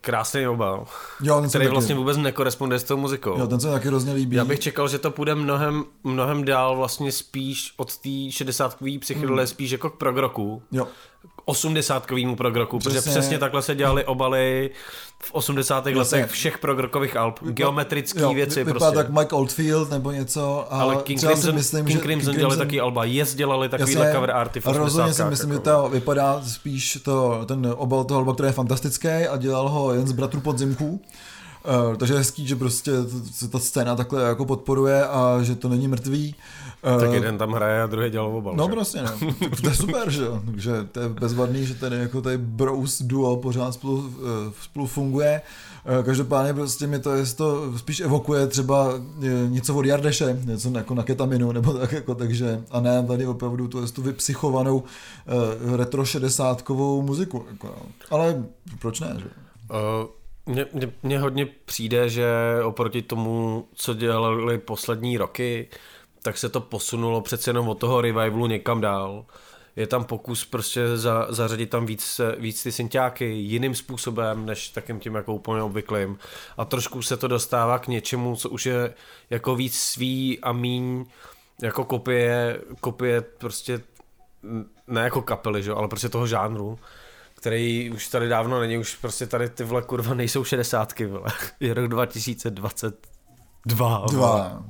Speaker 2: krásný obal,
Speaker 3: Jo,
Speaker 2: který
Speaker 3: taky,
Speaker 2: vlastně vůbec nekoresponduje s tou muzikou.
Speaker 3: Jo, ten se taky hrozně líbí.
Speaker 2: Já bych čekal, že to půjde mnohem, mnohem dál vlastně spíš od té 60 psychedelie, hmm. spíš jako k prog rocku.
Speaker 3: Jo,
Speaker 2: osmdesátkovýmu progroku, protože přesně takhle se dělali obaly v 80. letech všech progrokových alb, geometrické věci.
Speaker 3: Vypadá
Speaker 2: prostě.
Speaker 3: tak Mike Oldfield nebo něco.
Speaker 2: A Ale King Crimson, myslím, King Crimson dělali taky alba, Yes dělali takovýhle cover arty v A
Speaker 3: rozhodně si myslím, jako. že to vypadá spíš to, ten obal toho alba, který je fantastický a dělal ho jen z bratrů podzimků. Uh, takže je hezký, že prostě se ta scéna takhle jako podporuje a že to není mrtvý.
Speaker 2: Uh, tak jeden tam hraje a druhý dělal obal.
Speaker 3: No že? prostě ne. To je super, že jo. Takže to je bezvadný, že tady jako tady Bros duo pořád spolu, uh, spolu funguje. Uh, každopádně prostě mi to, je, to spíš evokuje třeba něco od Jardeše, něco jako na ketaminu nebo tak jako, takže a ne tady opravdu tu, tu vypsychovanou retro 60 muziku. Jako, no. Ale proč ne, že? Uh,
Speaker 2: mně, mně, mně hodně přijde, že oproti tomu, co dělali poslední roky, tak se to posunulo přece jenom od toho revivalu někam dál. Je tam pokus prostě za, zařadit tam víc, víc ty synťáky jiným způsobem, než takým tím jako úplně obvyklým. A trošku se to dostává k něčemu, co už je jako víc svý a míň jako kopie, kopie prostě ne jako kapely, že? ale prostě toho žánru který už tady dávno není, už prostě tady ty vole kurva nejsou šedesátky, vole. Je rok 2022. Dva.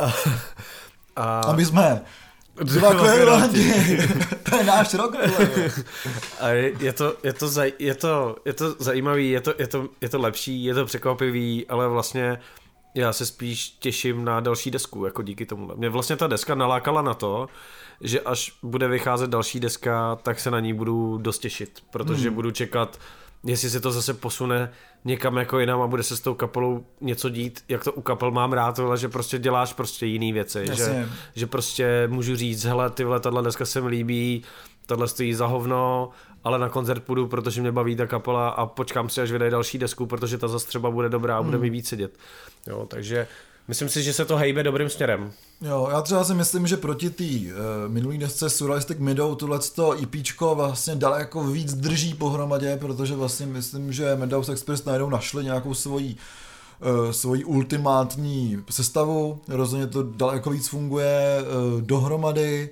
Speaker 3: A, a, a my jsme dva kverulanti. to je náš rok,
Speaker 2: A je, je, to, je, to zaj, je, to, je to zajímavý, je to, je, to, je to lepší, je to překvapivý, ale vlastně já se spíš těším na další desku, jako díky tomu. Mě vlastně ta deska nalákala na to, že až bude vycházet další deska, tak se na ní budu dost těšit, protože hmm. budu čekat, jestli se to zase posune někam jako jinam a bude se s tou kapelou něco dít, jak to u kapel mám rád, ale že prostě děláš prostě jiný věci, že, že prostě můžu říct, hele, tyhle, tahle deska se mi líbí, tohle stojí za hovno, ale na koncert půjdu, protože mě baví ta kapela a počkám si, až vydají další desku, protože ta zase třeba bude dobrá a bude hmm. mi víc sedět. Jo, takže Myslím si, že se to hejbe dobrým směrem.
Speaker 3: Jo, já třeba si myslím, že proti té uh, minulý desce Surrealistic Meadow tohleto EPčko vlastně daleko víc drží pohromadě, protože vlastně myslím, že Meadows Express najednou našli nějakou svoji uh, svoji ultimátní sestavu, rozhodně to daleko víc funguje uh, dohromady,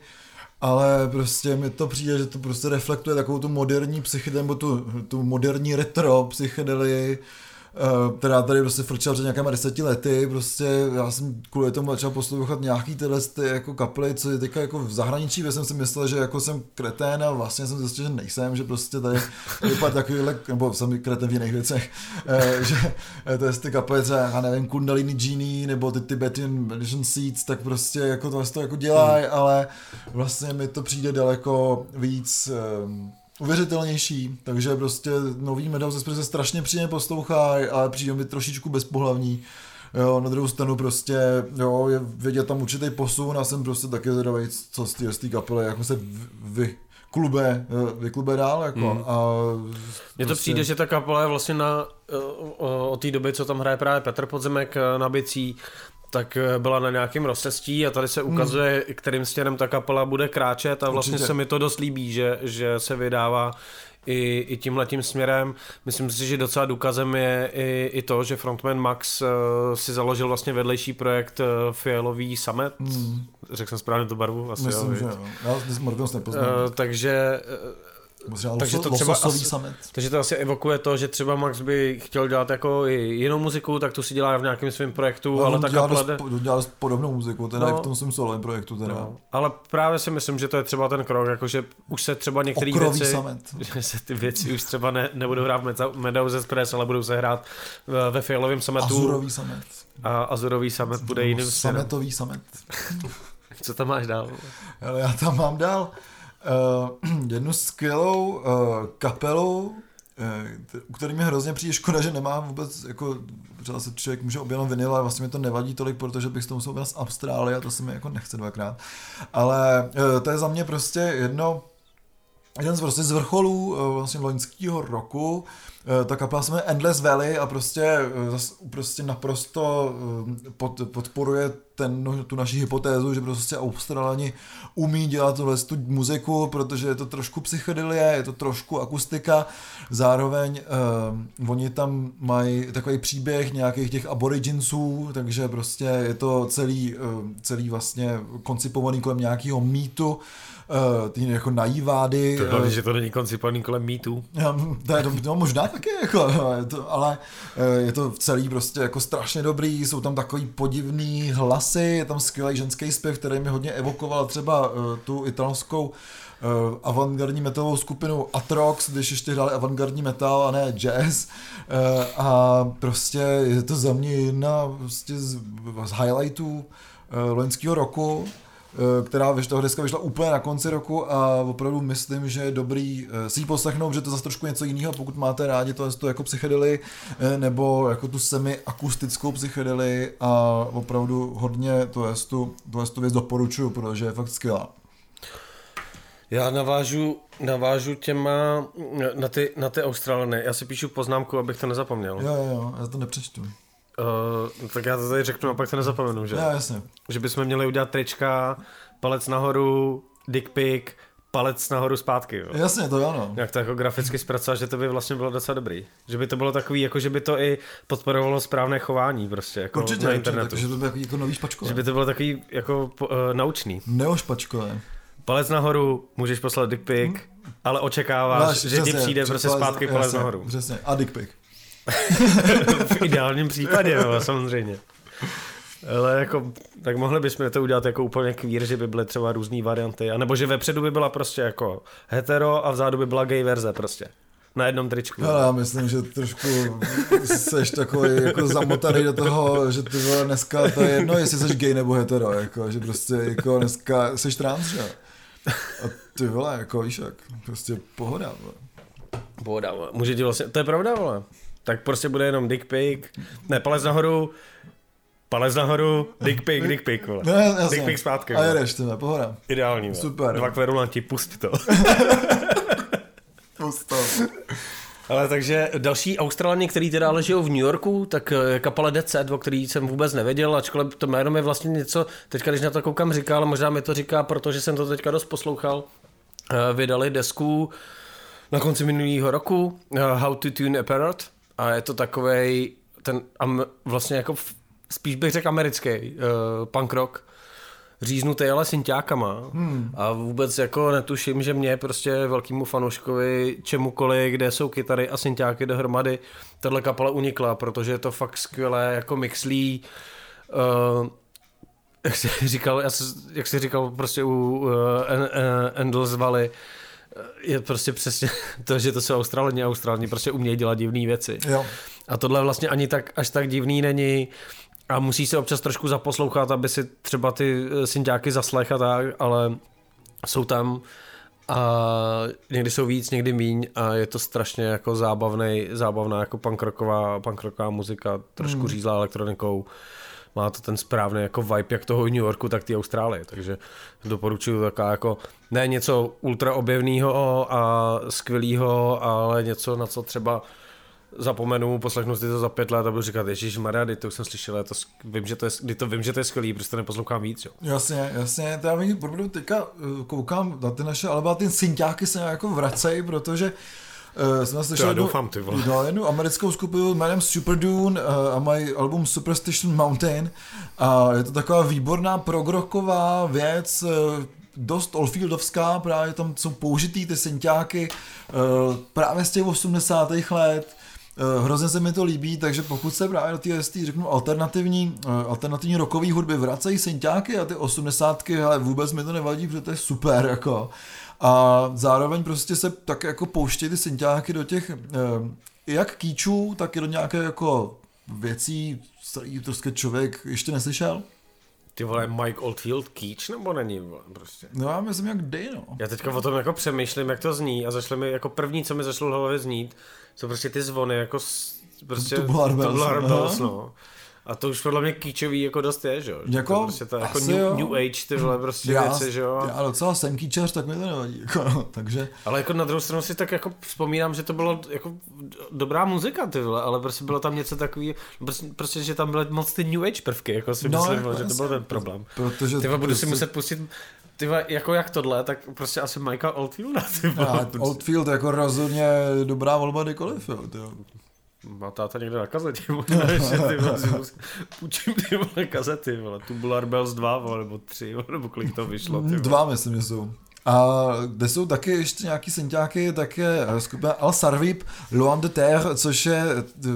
Speaker 3: ale prostě mi to přijde, že to prostě reflektuje takovou tu moderní psychedelii, nebo tu, tu moderní retro psychedelii, Eh, která tady prostě frčela před nějakými deseti lety, prostě já jsem kvůli tomu začal poslouchat nějaký tyhle ty jako kapely, co je teďka jako v zahraničí, já jsem si myslel, že jako jsem kretén a vlastně jsem zjistil, že nejsem, že prostě tady vypadá takovýhle, nebo jsem kretén v jiných věcech, eh, že to je ty kapely třeba, já nevím, Kundalini Genie nebo ty Tibetan Meditation Seeds, tak prostě jako to, to jako dělají, hmm. ale vlastně mi to přijde daleko víc um, uvěřitelnější, takže prostě nový Meadows se strašně příjemně poslouchá, ale přijde mi trošičku bezpohlavní. Jo, na druhou stranu prostě, jo, je vidět tam určitý posun a jsem prostě taky zvědavý, co z té kapely, jako se vy, klube, vyklube dál, jako. Hmm. A
Speaker 2: Mně prostě... to přijde, že ta kapela je vlastně na, od té doby, co tam hraje právě Petr Podzemek na bicí, tak eh, byla na nějakém rozcestí a tady se hmm. ukazuje, hmm. kterým směrem ta kapela bude kráčet a vlastně Určitě. se mi to dost líbí, že, že se vydává i, i tímhletím směrem. Myslím si, že docela důkazem je i, i to, že frontman Max uh, si založil vlastně vedlejší projekt uh, Fialový Summit. Hmm. Řekl jsem správně tu barvu?
Speaker 3: Asi, Myslím, jo, že jo. Já jsem uh,
Speaker 2: Takže uh, takže to třeba asi, summit. Takže to asi evokuje to, že třeba Max by chtěl dělat jako i jinou muziku, tak to si dělá v nějakém svém projektu, no, ale tak
Speaker 3: dělá, dost, dělá podobnou muziku, teda no, i v tom svém solovém projektu. Teda. No,
Speaker 2: ale právě si myslím, že to je třeba ten krok, jakože už se třeba některé věci, summit. že se ty věci už třeba ne, nebudou hrát v Meadows Express, ale budou se hrát ve Fialovém summitu.
Speaker 3: Azurový summit.
Speaker 2: A Azurový summit bude jiným.
Speaker 3: Summitový summit.
Speaker 2: Co tam máš dál?
Speaker 3: Ale já tam mám dál uh, jednu skvělou uh, kapelu, uh, u který mi hrozně přijde škoda, že nemám vůbec, jako třeba se člověk může objevit vinyl, ale vlastně mi to nevadí tolik, protože bych s tomu musel z Austrálie a to se mi jako nechce dvakrát. Ale to je za mě prostě jedno, jeden z, prostě z vrcholů uh, vlastně loňského roku, ta kapela se Endless Valley a prostě, prostě naprosto pod, podporuje ten, no, tu naši hypotézu, že prostě Australani umí dělat tohle tu muziku, protože je to trošku psychedelie, je to trošku akustika, zároveň uh, oni tam mají takový příběh nějakých těch aboriginsů, takže prostě je to celý, uh, celý vlastně koncipovaný kolem nějakého mýtu, uh, ty jako najívády.
Speaker 2: To hlavně, uh, že to není koncipovaný kolem mýtu.
Speaker 3: To je, no, možná taky, jako, je to, ale je to celý prostě jako strašně dobrý, jsou tam takový podivný hlasy, je tam skvělý ženský zpěv, který mi hodně evokoval třeba tu italskou uh, avantgardní metalovou skupinu Atrox, když ještě hráli avantgardní metal a ne jazz. Uh, a prostě je to za mě jedna prostě z, z highlightů uh, loňského roku. Eh, která vyšla, deska vyšla úplně na konci roku a opravdu myslím, že je dobrý eh, si ji poslechnout, že to zase trošku něco jiného, pokud máte rádi to, to jako psychedely eh, nebo jako tu semi-akustickou psychedely a opravdu hodně to je tu, to, tu věc doporučuju, protože je fakt skvělá.
Speaker 2: Já navážu, navážu těma na ty, na ty Australany. Já si píšu poznámku, abych to nezapomněl.
Speaker 3: Jo, jo, jo, já to nepřečtu.
Speaker 2: Uh, tak já to tady řeknu a pak to nezapomenu, že?
Speaker 3: Já, jasně.
Speaker 2: Že bychom měli udělat trička, palec nahoru, dick pic, palec nahoru zpátky. Jo.
Speaker 3: Jasně, to ano.
Speaker 2: Jak to jako graficky zpracovat, že to by vlastně bylo docela dobrý. Že by to bylo takový, jako že by to i podporovalo správné chování prostě jako
Speaker 3: určitě,
Speaker 2: na internetu.
Speaker 3: Určitě, že to by jako, jako nový špačkové.
Speaker 2: Že by to bylo takový jako uh, naučný.
Speaker 3: Neošpačkové.
Speaker 2: Palec nahoru, můžeš poslat dick pic, hmm? ale očekáváš, Máš, že ti přijde prostě zpátky palec nahoru.
Speaker 3: Přesně, a dick pic.
Speaker 2: v ideálním případě, jo, samozřejmě. Ale jako, tak mohli bychom to udělat jako úplně kvír, že by byly třeba různé varianty, a nebo že vepředu by byla prostě jako hetero a vzadu by byla gay verze prostě. Na jednom tričku.
Speaker 3: No, já myslím, že trošku seš takový jako zamotaný do toho, že ty vole dneska to je jedno, jestli seš gay nebo hetero, jako, že prostě jako dneska seš trans, že? A ty vole, jako víš jak, prostě pohoda. Vole.
Speaker 2: Pohoda, vole. Může ti vlastně, to je pravda, vole tak prostě bude jenom dick pic, ne, palec nahoru, palec nahoru, dick pic, dick pic, vole.
Speaker 3: No, jasně.
Speaker 2: Dick pic zpátky,
Speaker 3: vole. A jedeš, tyhle, pohoda.
Speaker 2: Ideální, vole.
Speaker 3: Super.
Speaker 2: Dva kverulanti, pust to.
Speaker 3: pust to.
Speaker 2: Ale takže další Australani, který teda ale žijou v New Yorku, tak eh, kapela DC, o který jsem vůbec nevěděl, ačkoliv to jméno mi vlastně něco, teďka když na to koukám říká, ale možná mi to říká, protože jsem to teďka dost poslouchal, eh, vydali desku na konci minulého roku, eh, How to Tune a Parrot, a je to takovej ten am, vlastně jako v, spíš bych řekl americký uh, punk rock, říznutý ale synťákama hmm. a vůbec jako netuším, že mě prostě velkýmu fanouškovi čemukoliv, kde jsou kytary a synťáky dohromady, tahle kapela unikla, protože je to fakt skvělé jako mixlí uh, jak jsi říkal, jak jsi říkal prostě u uh, Endless Valley, je prostě přesně to, že to jsou Australani a Australani prostě umějí dělat divné věci.
Speaker 3: Jo.
Speaker 2: A tohle vlastně ani tak, až tak divný není a musí se občas trošku zaposlouchat, aby si třeba ty eh, synťáky zaslech a tak, ale jsou tam a někdy jsou víc, někdy míň a je to strašně jako zábavný, zábavná jako punkrocková, punkrocková muzika, trošku hmm. řízlá elektronikou má to ten správný jako vibe jak toho New Yorku, tak ty Austrálie, takže doporučuju taková jako ne něco ultra objevného a skvělého, ale něco, na co třeba zapomenu, poslechnu si to za pět let a budu říkat, Ježíš Maria, to už jsem slyšel, to, vím, že to je, to vím, že to je skvělý, prostě neposlouchám víc. Jo.
Speaker 3: Jasně, jasně, to já vím, teďka eh, koukám na ty naše ale ty synťáky se jako vracejí, protože uh, Uh, jsem
Speaker 2: slyšel jednu, doufám, ty vole.
Speaker 3: No, jednu americkou skupinu jménem Super Dune uh, a mají album Superstition Mountain a je to taková výborná progroková věc, uh, dost olfieldovská, právě tam jsou použitý ty synťáky uh, právě z těch 80. let, Uh, hrozně se mi to líbí, takže pokud se právě do té řeknu alternativní, uh, alternativní rokový hudby vracejí synťáky a ty osmdesátky, ale vůbec mi to nevadí, protože to je super, jako. A zároveň prostě se tak jako pouštějí ty synťáky do těch eh, jak kýčů, tak i do nějaké jako věcí, který prostě člověk ještě neslyšel.
Speaker 2: Ty vole, Mike Oldfield kýč nebo není? Prostě.
Speaker 3: No já myslím jak dej, no.
Speaker 2: Já teďka o tom jako přemýšlím, jak to zní a zašlo mi, jako první, co mi zašlo hlavě znít, jsou prostě ty zvony, jako prostě
Speaker 3: Tubular Bells,
Speaker 2: Tubular Bells no. A to už podle mě kýčový jako dost je, že jo?
Speaker 3: Jako,
Speaker 2: to prostě to jako new,
Speaker 3: jo.
Speaker 2: new, age, ty vole, prostě
Speaker 3: já,
Speaker 2: věci, že jo?
Speaker 3: Já docela jsem kýčař, tak mi to nevadí. Jako, no, takže...
Speaker 2: Ale jako na druhou stranu si tak jako vzpomínám, že to bylo jako dobrá muzika, ty vole, ale prostě bylo tam něco takový, prostě, prostě že tam byly moc ty new age prvky, jako si
Speaker 3: No,
Speaker 2: myslím,
Speaker 3: jako
Speaker 2: že to byl ten problém.
Speaker 3: Protože
Speaker 2: Ty vole, budu si
Speaker 3: prostě-
Speaker 2: muset pustit, ty jako jak tohle, tak prostě asi Michael Oldfielda, ty vole.
Speaker 3: Oldfield jako rozhodně dobrá volba kdykoliv, jo. Tyjo.
Speaker 2: Má táta někde na kazetě, možná, že ty vole, půjčím ty vole kazety, vole, Tubular Bells 2, vole, nebo 3, vole, nebo kolik to vyšlo, ty.
Speaker 3: Dva myslím, že jsou. A kde jsou taky ještě nějaký synťáky, tak je eh, skupina Al Sarvip, Loin de Terre, což je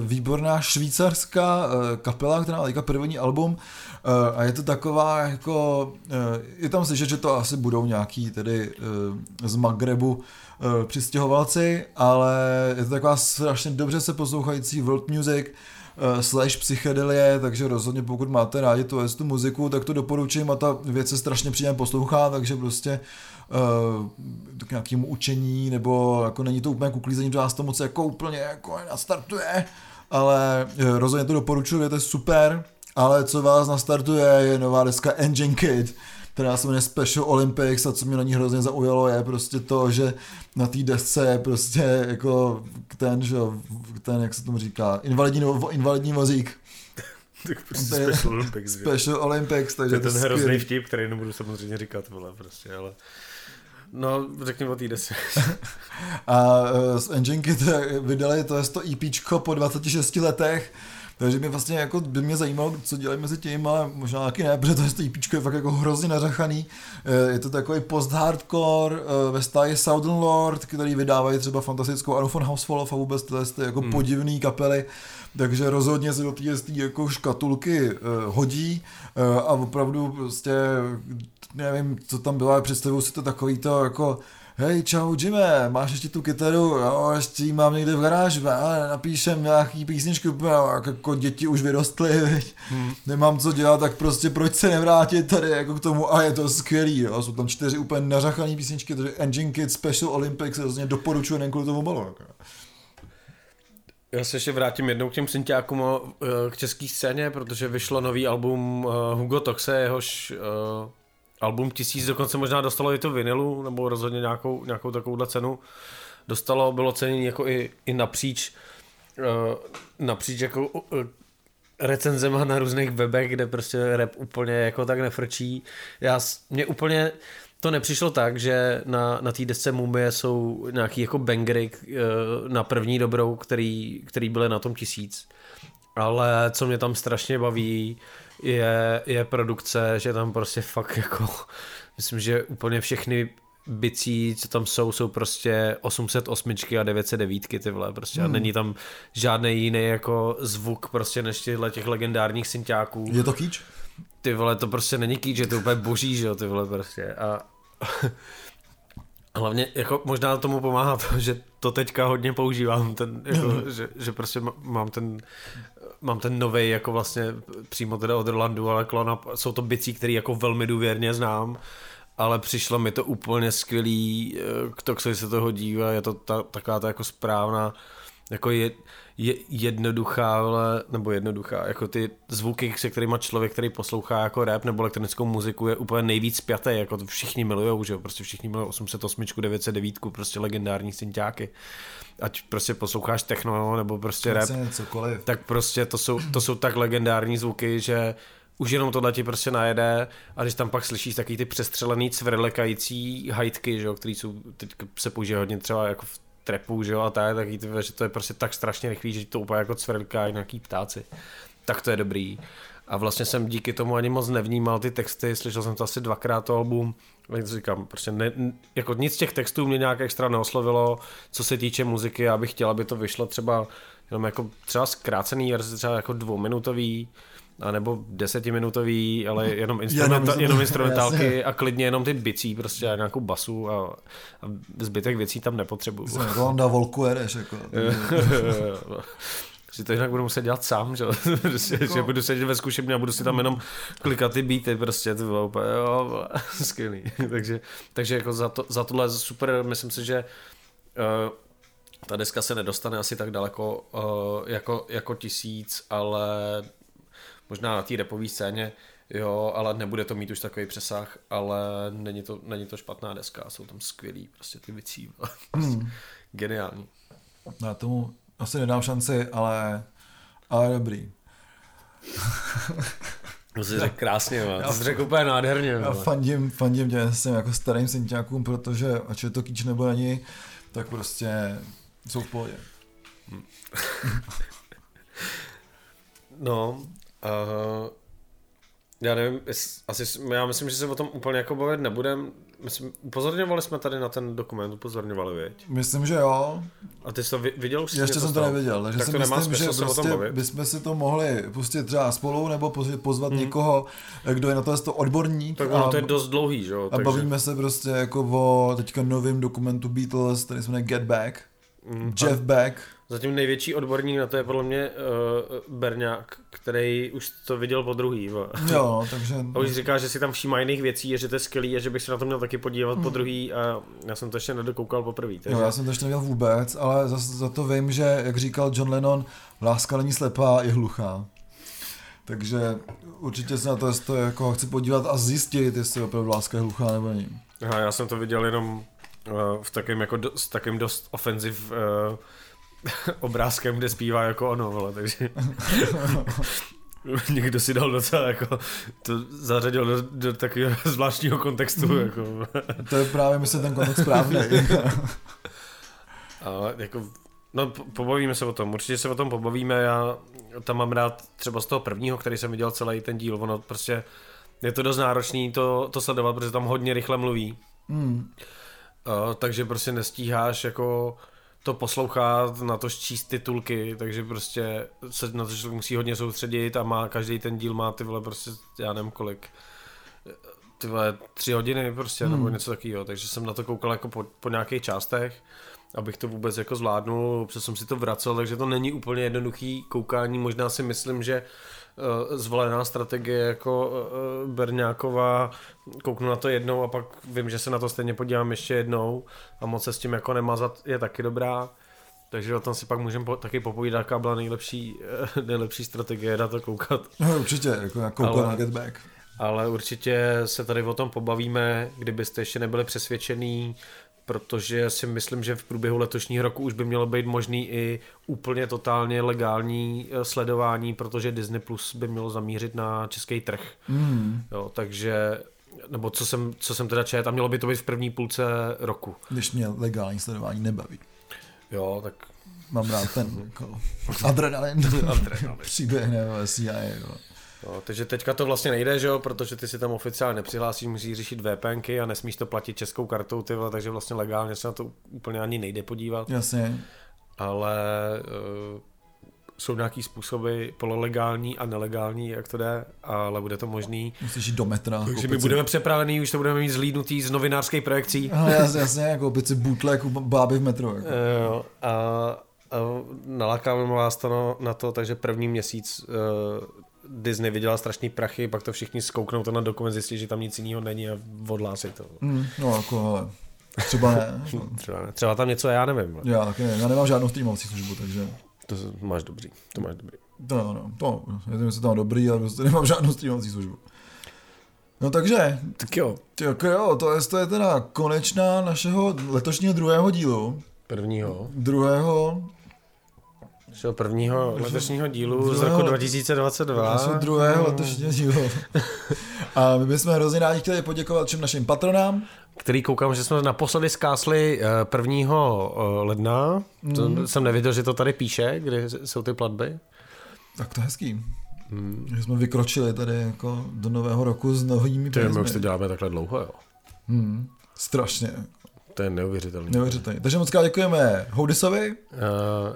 Speaker 3: výborná švýcarská eh, kapela, která má první album eh, a je to taková jako, je tam slyšet, že to asi budou nějaký tedy z Magrebu eh, přistěhovalci, ale je to taková strašně dobře se poslouchající world music, eh, slash psychedelie, takže rozhodně pokud máte rádi tu, tu muziku, tak to doporučím a ta věc se strašně příjemně poslouchá, takže prostě uh, k nějakému učení, nebo jako není to úplně k uklízení, že vás to moc jako úplně jako nastartuje, ale eh, rozhodně to doporučuji, je to super, ale co vás nastartuje je nová deska Engine Kid, která se jmenuje Special Olympics a co mě na ní hrozně zaujalo je prostě to, že na té desce je prostě jako ten, že ten, jak se tomu říká, invalidní, vo- invalidní vozík,
Speaker 2: Tak prostě
Speaker 3: To je-
Speaker 2: Special Olympics, že?
Speaker 3: Special Olympics,
Speaker 2: To
Speaker 3: takže
Speaker 2: je ten
Speaker 3: skvělý.
Speaker 2: hrozný vtip, který nebudu samozřejmě říkat, vole, prostě, ale... No, řekni o té desce.
Speaker 3: A uh, z Engine Kit eh, vydali to, je to EPčko po 26 letech, takže mě vlastně jako by mě zajímalo, co dělají mezi tím, ale možná taky ne, protože to, EPčko je fakt jako hrozně nařachaný. Eh, Je to takový post-hardcore eh, ve stáji Southern Lord, který vydávají třeba fantastickou Anu von Hausfall a vůbec tyhle ty jako
Speaker 2: Hmm.
Speaker 3: podivný kapely, takže rozhodně se do té jako škatulky uh, hodí uh, a opravdu prostě nevím, co tam bylo, ale představuju si to takový to jako hej, čau Jimmy, máš ještě tu kytaru, jo, ještě ji mám někde v garáži, ale napíšem nějaký písničku, jako děti už vyrostly, veď. nemám co dělat, tak prostě proč se nevrátit tady jako k tomu a je to skvělý, jo, jsou tam čtyři úplně nařachaný písničky, takže Engine Kid Special Olympics rozhodně doporučuji jen kvůli tomu balu. Jako.
Speaker 2: Já se ještě vrátím jednou k těm synťákům a, eh, k české scéně, protože vyšlo nový album eh, Hugo Toxe, jehož uh, album Tisíc dokonce možná dostalo i to vinilu, nebo rozhodně nějakou, nějakou takovouhle cenu. Dostalo, bylo cenění jako i, i napříč, uh, napříč jako uh, recenzema na různých webech, kde prostě rap úplně jako tak nefrčí. Já, mě úplně to nepřišlo tak, že na, na té desce Mumie jsou nějaký jako bangery eh, na první dobrou, který, který byly na tom tisíc. Ale co mě tam strašně baví, je, je produkce, že tam prostě fakt jako, myslím, že úplně všechny bicí, co tam jsou, jsou prostě 808 a 909 ty vole, prostě
Speaker 3: Hmm.
Speaker 2: a není tam žádný jiný jako zvuk prostě než těchto těch legendárních synťáků.
Speaker 3: Je to kýč?
Speaker 2: Ty vole, to prostě není kýč, že to je úplně boží, že jo, ty vole prostě a Hlavně jako možná tomu pomáhá to, že to teďka hodně používám, ten, jako, že, že prostě mám ten, mám ten novej jako vlastně přímo teda od Rolandu, ale klona, jsou to bicí, který jako velmi důvěrně znám, ale přišlo mi to úplně skvělý, eh, k Toxovi se to hodí a je to ta, taková ta jako správná, jako je, je jednoduchá, ale, nebo jednoduchá, jako ty zvuky, se kterými člověk, který poslouchá jako rap nebo elektronickou muziku, je úplně nejvíc pjatý, jako to všichni milujou, že jo, prostě všichni milují 808, 909, prostě legendární synťáky. Ať prostě posloucháš techno nebo prostě rap,
Speaker 3: cokoliv.
Speaker 2: tak prostě to jsou, to jsou tak legendární zvuky, že už jenom tohle ti prostě najede a když tam pak slyšíš taky ty přestřelený cvrlekající hajtky, že jo, který jsou, teď se používají hodně třeba jako v trepu, že jo, a tak, tak ty, že to je prostě tak strašně rychlý, že to úplně jako cvrlkají nějaký ptáci. Tak to je dobrý. A vlastně jsem díky tomu ani moc nevnímal ty texty, slyšel jsem to asi dvakrát to album, jak to říkám, prostě ne, jako nic z těch textů mě nějak extra neoslovilo, co se týče muziky, já bych chtěl, aby to vyšlo třeba jenom jako třeba zkrácený verze, třeba jako dvouminutový, a nebo desetiminutový, ale jenom, instrumenta,
Speaker 3: Jenom-
Speaker 2: instrumentálky a klidně jenom ty bicí prostě a nějakou basu a, a zbytek věcí tam nepotřebuju.
Speaker 3: Rolanda Volku jedeš, jako.
Speaker 2: si to jinak budu muset dělat sám, že, prostě, že budu sedět ve zkušebně a budu si tam jenom klikat ty beaty, prostě ty vole, úplně, jo, skvělý. takže, takže jako za, to, za tohle super, myslím si, že uh, ta deska se nedostane asi tak daleko uh, jako, jako tisíc, ale možná na té repové scéně, jo, ale nebude to mít už takový přesah, ale není to, není to špatná deska, jsou tam skvělý prostě ty věcí. Hmm. Geniální.
Speaker 3: Já tomu asi nedám šanci, ale, ale dobrý.
Speaker 2: To jsi řekl krásně, man. to jsi řekl úplně nádherně.
Speaker 3: Já fandím, fandím tě s těm jako starým synťákům, protože ať je to kýč nebo není, tak prostě jsou v pohodě.
Speaker 2: no, uh, já nevím, asi, já myslím, že se o tom úplně jako bavit nebudem. Myslím, upozorňovali jsme tady na ten dokument, upozorňovali, věď?
Speaker 3: Myslím, že jo.
Speaker 2: A ty jsi to viděl už?
Speaker 3: Ještě jsem to neviděl, takže tak si to myslím, že prostě bychom si to mohli pustit třeba spolu nebo pozvat hmm. někoho, kdo je na to, to odborník.
Speaker 2: Tak ono to je dost dlouhý, že jo?
Speaker 3: A takže... bavíme se prostě jako o teďka novém dokumentu Beatles, který se jmenuje Get Back. Mm, Jeff Beck.
Speaker 2: Zatím největší odborník na to je podle mě uh, Berňák, který už to viděl po druhý.
Speaker 3: Jo, takže...
Speaker 2: A už říká, že si tam všímá jiných věcí, a že to je skvělý a že bych se na to měl taky podívat hmm. po druhý a já jsem to ještě nedokoukal poprvé.
Speaker 3: Takže... Jo, já jsem to ještě neměl vůbec, ale za, za to vím, že, jak říkal John Lennon, láska není slepá, je hluchá. Takže určitě se na to, to jako chci podívat a zjistit, jestli opravdu láska je hluchá nebo není.
Speaker 2: Aha, já jsem to viděl jenom uh, v takém jako do, s takým dost ofenziv uh, obrázkem, kde zpívá jako ono, vole, takže někdo si dal docela jako, to zařadil do, do takového zvláštního kontextu, mm. jako.
Speaker 3: to je právě, myslím, ten kontext správný.
Speaker 2: Ale jako, no pobavíme se o tom, určitě se o tom pobavíme, já tam mám rád třeba z toho prvního, který jsem viděl celý ten díl, ono prostě je to dost náročný to, to sledovat, protože tam hodně rychle mluví. Mm. Uh, takže prostě nestíháš jako to poslouchat, na to číst titulky, takže prostě se na to člověk musí hodně soustředit a má, každý ten díl má ty vole prostě, já nevím kolik, ty vole tři hodiny prostě, hmm. nebo něco takového, takže jsem na to koukal jako po, po nějakých částech, abych to vůbec jako zvládnul, občas jsem si to vracel, takže to není úplně jednoduchý koukání, možná si myslím, že uh, zvolená strategie jako uh, Berňáková, kouknu na to jednou a pak vím, že se na to stejně podívám ještě jednou a moc se s tím jako nemazat je taky dobrá. Takže o tom si pak můžeme po, taky popovídat, jaká byla nejlepší, nejlepší strategie na to koukat.
Speaker 3: No, určitě, jako na koukat na Get Back.
Speaker 2: Ale určitě se tady o tom pobavíme, kdybyste ještě nebyli přesvědčený, protože si myslím, že v průběhu letošního roku už by mělo být možný i úplně totálně legální eh, sledování, protože Disney Plus by mělo zamířit na český trh. Mm. Jo, takže nebo co jsem, co jsem teda čet, a mělo by to být v první půlce roku.
Speaker 3: Když mě legální sledování nebaví.
Speaker 2: Jo, tak...
Speaker 3: Mám rád ten jako, adrenalin. adrenalin. Příběh nebo CIA. Jo.
Speaker 2: No, takže teďka to vlastně nejde, že jo, protože ty si tam oficiálně nepřihlásíš, musíš řešit VPNky a nesmíš to platit českou kartou, ty vole, takže vlastně legálně se na to úplně ani nejde podívat.
Speaker 3: Jasně.
Speaker 2: Ale uh, jsou nějaký způsoby pololegální a nelegální, jak to jde, ale bude to možný.
Speaker 3: Musíš jít do metra.
Speaker 2: Takže my budeme připravení, už to budeme mít zlídnutý z novinářských projekcí.
Speaker 3: No, jasně, jasně, jako opět si bootleg báby v metru. Jako.
Speaker 2: Jo, a, a nalákáme vás to na to, takže první měsíc uh, Disney vydělal strašný prachy, pak to všichni zkouknou to na dokument, zjistí, že tam nic jiného není a odhlásí to.
Speaker 3: Mm, no jako, ale třeba ne.
Speaker 2: třeba ne. Třeba tam něco, já nevím.
Speaker 3: Já taky ne. Já nemám žádnou streamovací službu, takže...
Speaker 2: To máš dobrý, to máš dobrý.
Speaker 3: To, no, to, já nevím, jestli to mám dobrý, ale prostě nemám žádnou streamovací službu. No takže,
Speaker 2: tak jo.
Speaker 3: Tak jo, to je, to je teda konečná našeho letošního druhého dílu.
Speaker 2: Prvního.
Speaker 3: Druhého
Speaker 2: Našeho prvního letošního dílu druhého, z roku 2022. Našeho
Speaker 3: druhého letošního dílu. A my bychom hrozně rádi chtěli poděkovat všem našim patronám.
Speaker 2: Který koukám, že jsme naposledy zkásli 1. Eh, eh, ledna. Mm. To mhm. jsem nevěděl, že to tady píše, kde jsou ty platby.
Speaker 3: Tak to je hezký. Hmm. Že jsme vykročili tady jako do nového roku s novými
Speaker 2: penězmi. my už to děláme takhle dlouho, jo.
Speaker 3: Hmm. Strašně.
Speaker 2: To je neuvěřitelný.
Speaker 3: Neuvěřitelný. Takže moc krát děkujeme Houdisovi, uh,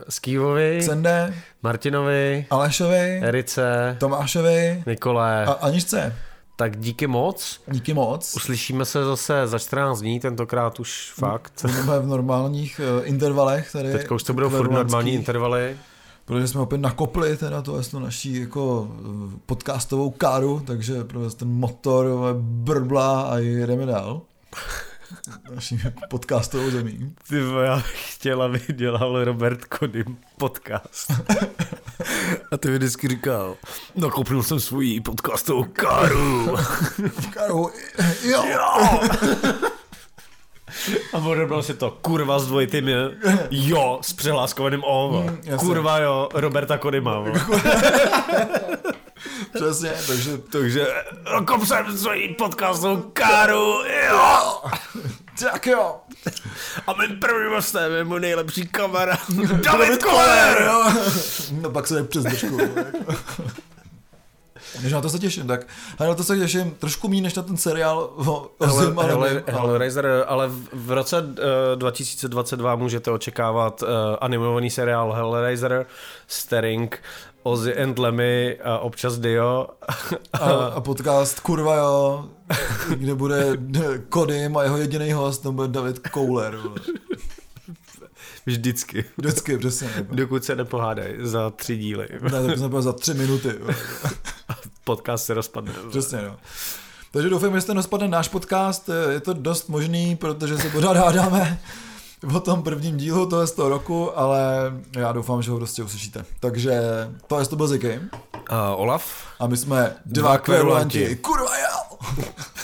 Speaker 2: Skývovi,
Speaker 3: Sende,
Speaker 2: Martinovi,
Speaker 3: Alešovi,
Speaker 2: Erice,
Speaker 3: Tomášovi,
Speaker 2: Nikole
Speaker 3: a Aničce.
Speaker 2: Tak díky moc.
Speaker 3: Díky moc.
Speaker 2: Uslyšíme se zase za 14 dní, tentokrát už fakt.
Speaker 3: Budeme v normálních uh, intervalech. Tady
Speaker 2: Teďka už to budou furt normální intervaly.
Speaker 3: Protože jsme opět nakopli teda to, to naší jako eh, podcastovou káru, takže ten motor brbla a jedeme dál. Naší podcastovou zemí.
Speaker 2: Ty já bych chtěl, aby dělal Robert Kodym podcast. A ty mi vždycky říkal, nakopnul jsem svůj podcastovou káru.
Speaker 3: Karu, jo.
Speaker 2: Jo. A odebral si to, kurva s dvojitým jo, s přehláskovým O.
Speaker 3: Mm,
Speaker 2: kurva jo, Roberta Kodyma.
Speaker 3: Přesně, takže
Speaker 2: Takže nakop jsem svůj podcastovou káru, jo.
Speaker 3: tak jo.
Speaker 2: A mým prvním hostem je můj nejlepší kamarád, David Koller.
Speaker 3: jo. No pak se jde přes držku. Takže na to se těším, tak ale na to se těším trošku méně než na ten seriál o, o
Speaker 2: Hele,
Speaker 3: Zim, ale,
Speaker 2: hele,
Speaker 3: ale,
Speaker 2: Hellraiser, ale v, v roce uh, 2022 můžete očekávat uh, animovaný seriál Hellraiser starring Ozzy and Lemmy a občas Dio.
Speaker 3: a, a podcast Kurva jo, kde bude Kodym a jeho jediný host, to bude David Kouler.
Speaker 2: Vždycky.
Speaker 3: Vždycky, přesně. jako.
Speaker 2: Dokud se nepohádají za tři díly.
Speaker 3: Ne, tak jsme za tři minuty.
Speaker 2: Podcast se rozpadne.
Speaker 3: Přesně, no. Takže doufám, že jste nespadne náš podcast, je to dost možný, protože se pořád hádáme o tom prvním dílu toho z toho roku, ale já doufám, že ho prostě uslyšíte. Takže to je to byl Ziky.
Speaker 2: Uh, eh, Olaf.
Speaker 3: A my jsme dva,
Speaker 2: dva kvěrulanti.
Speaker 3: Kurva jo!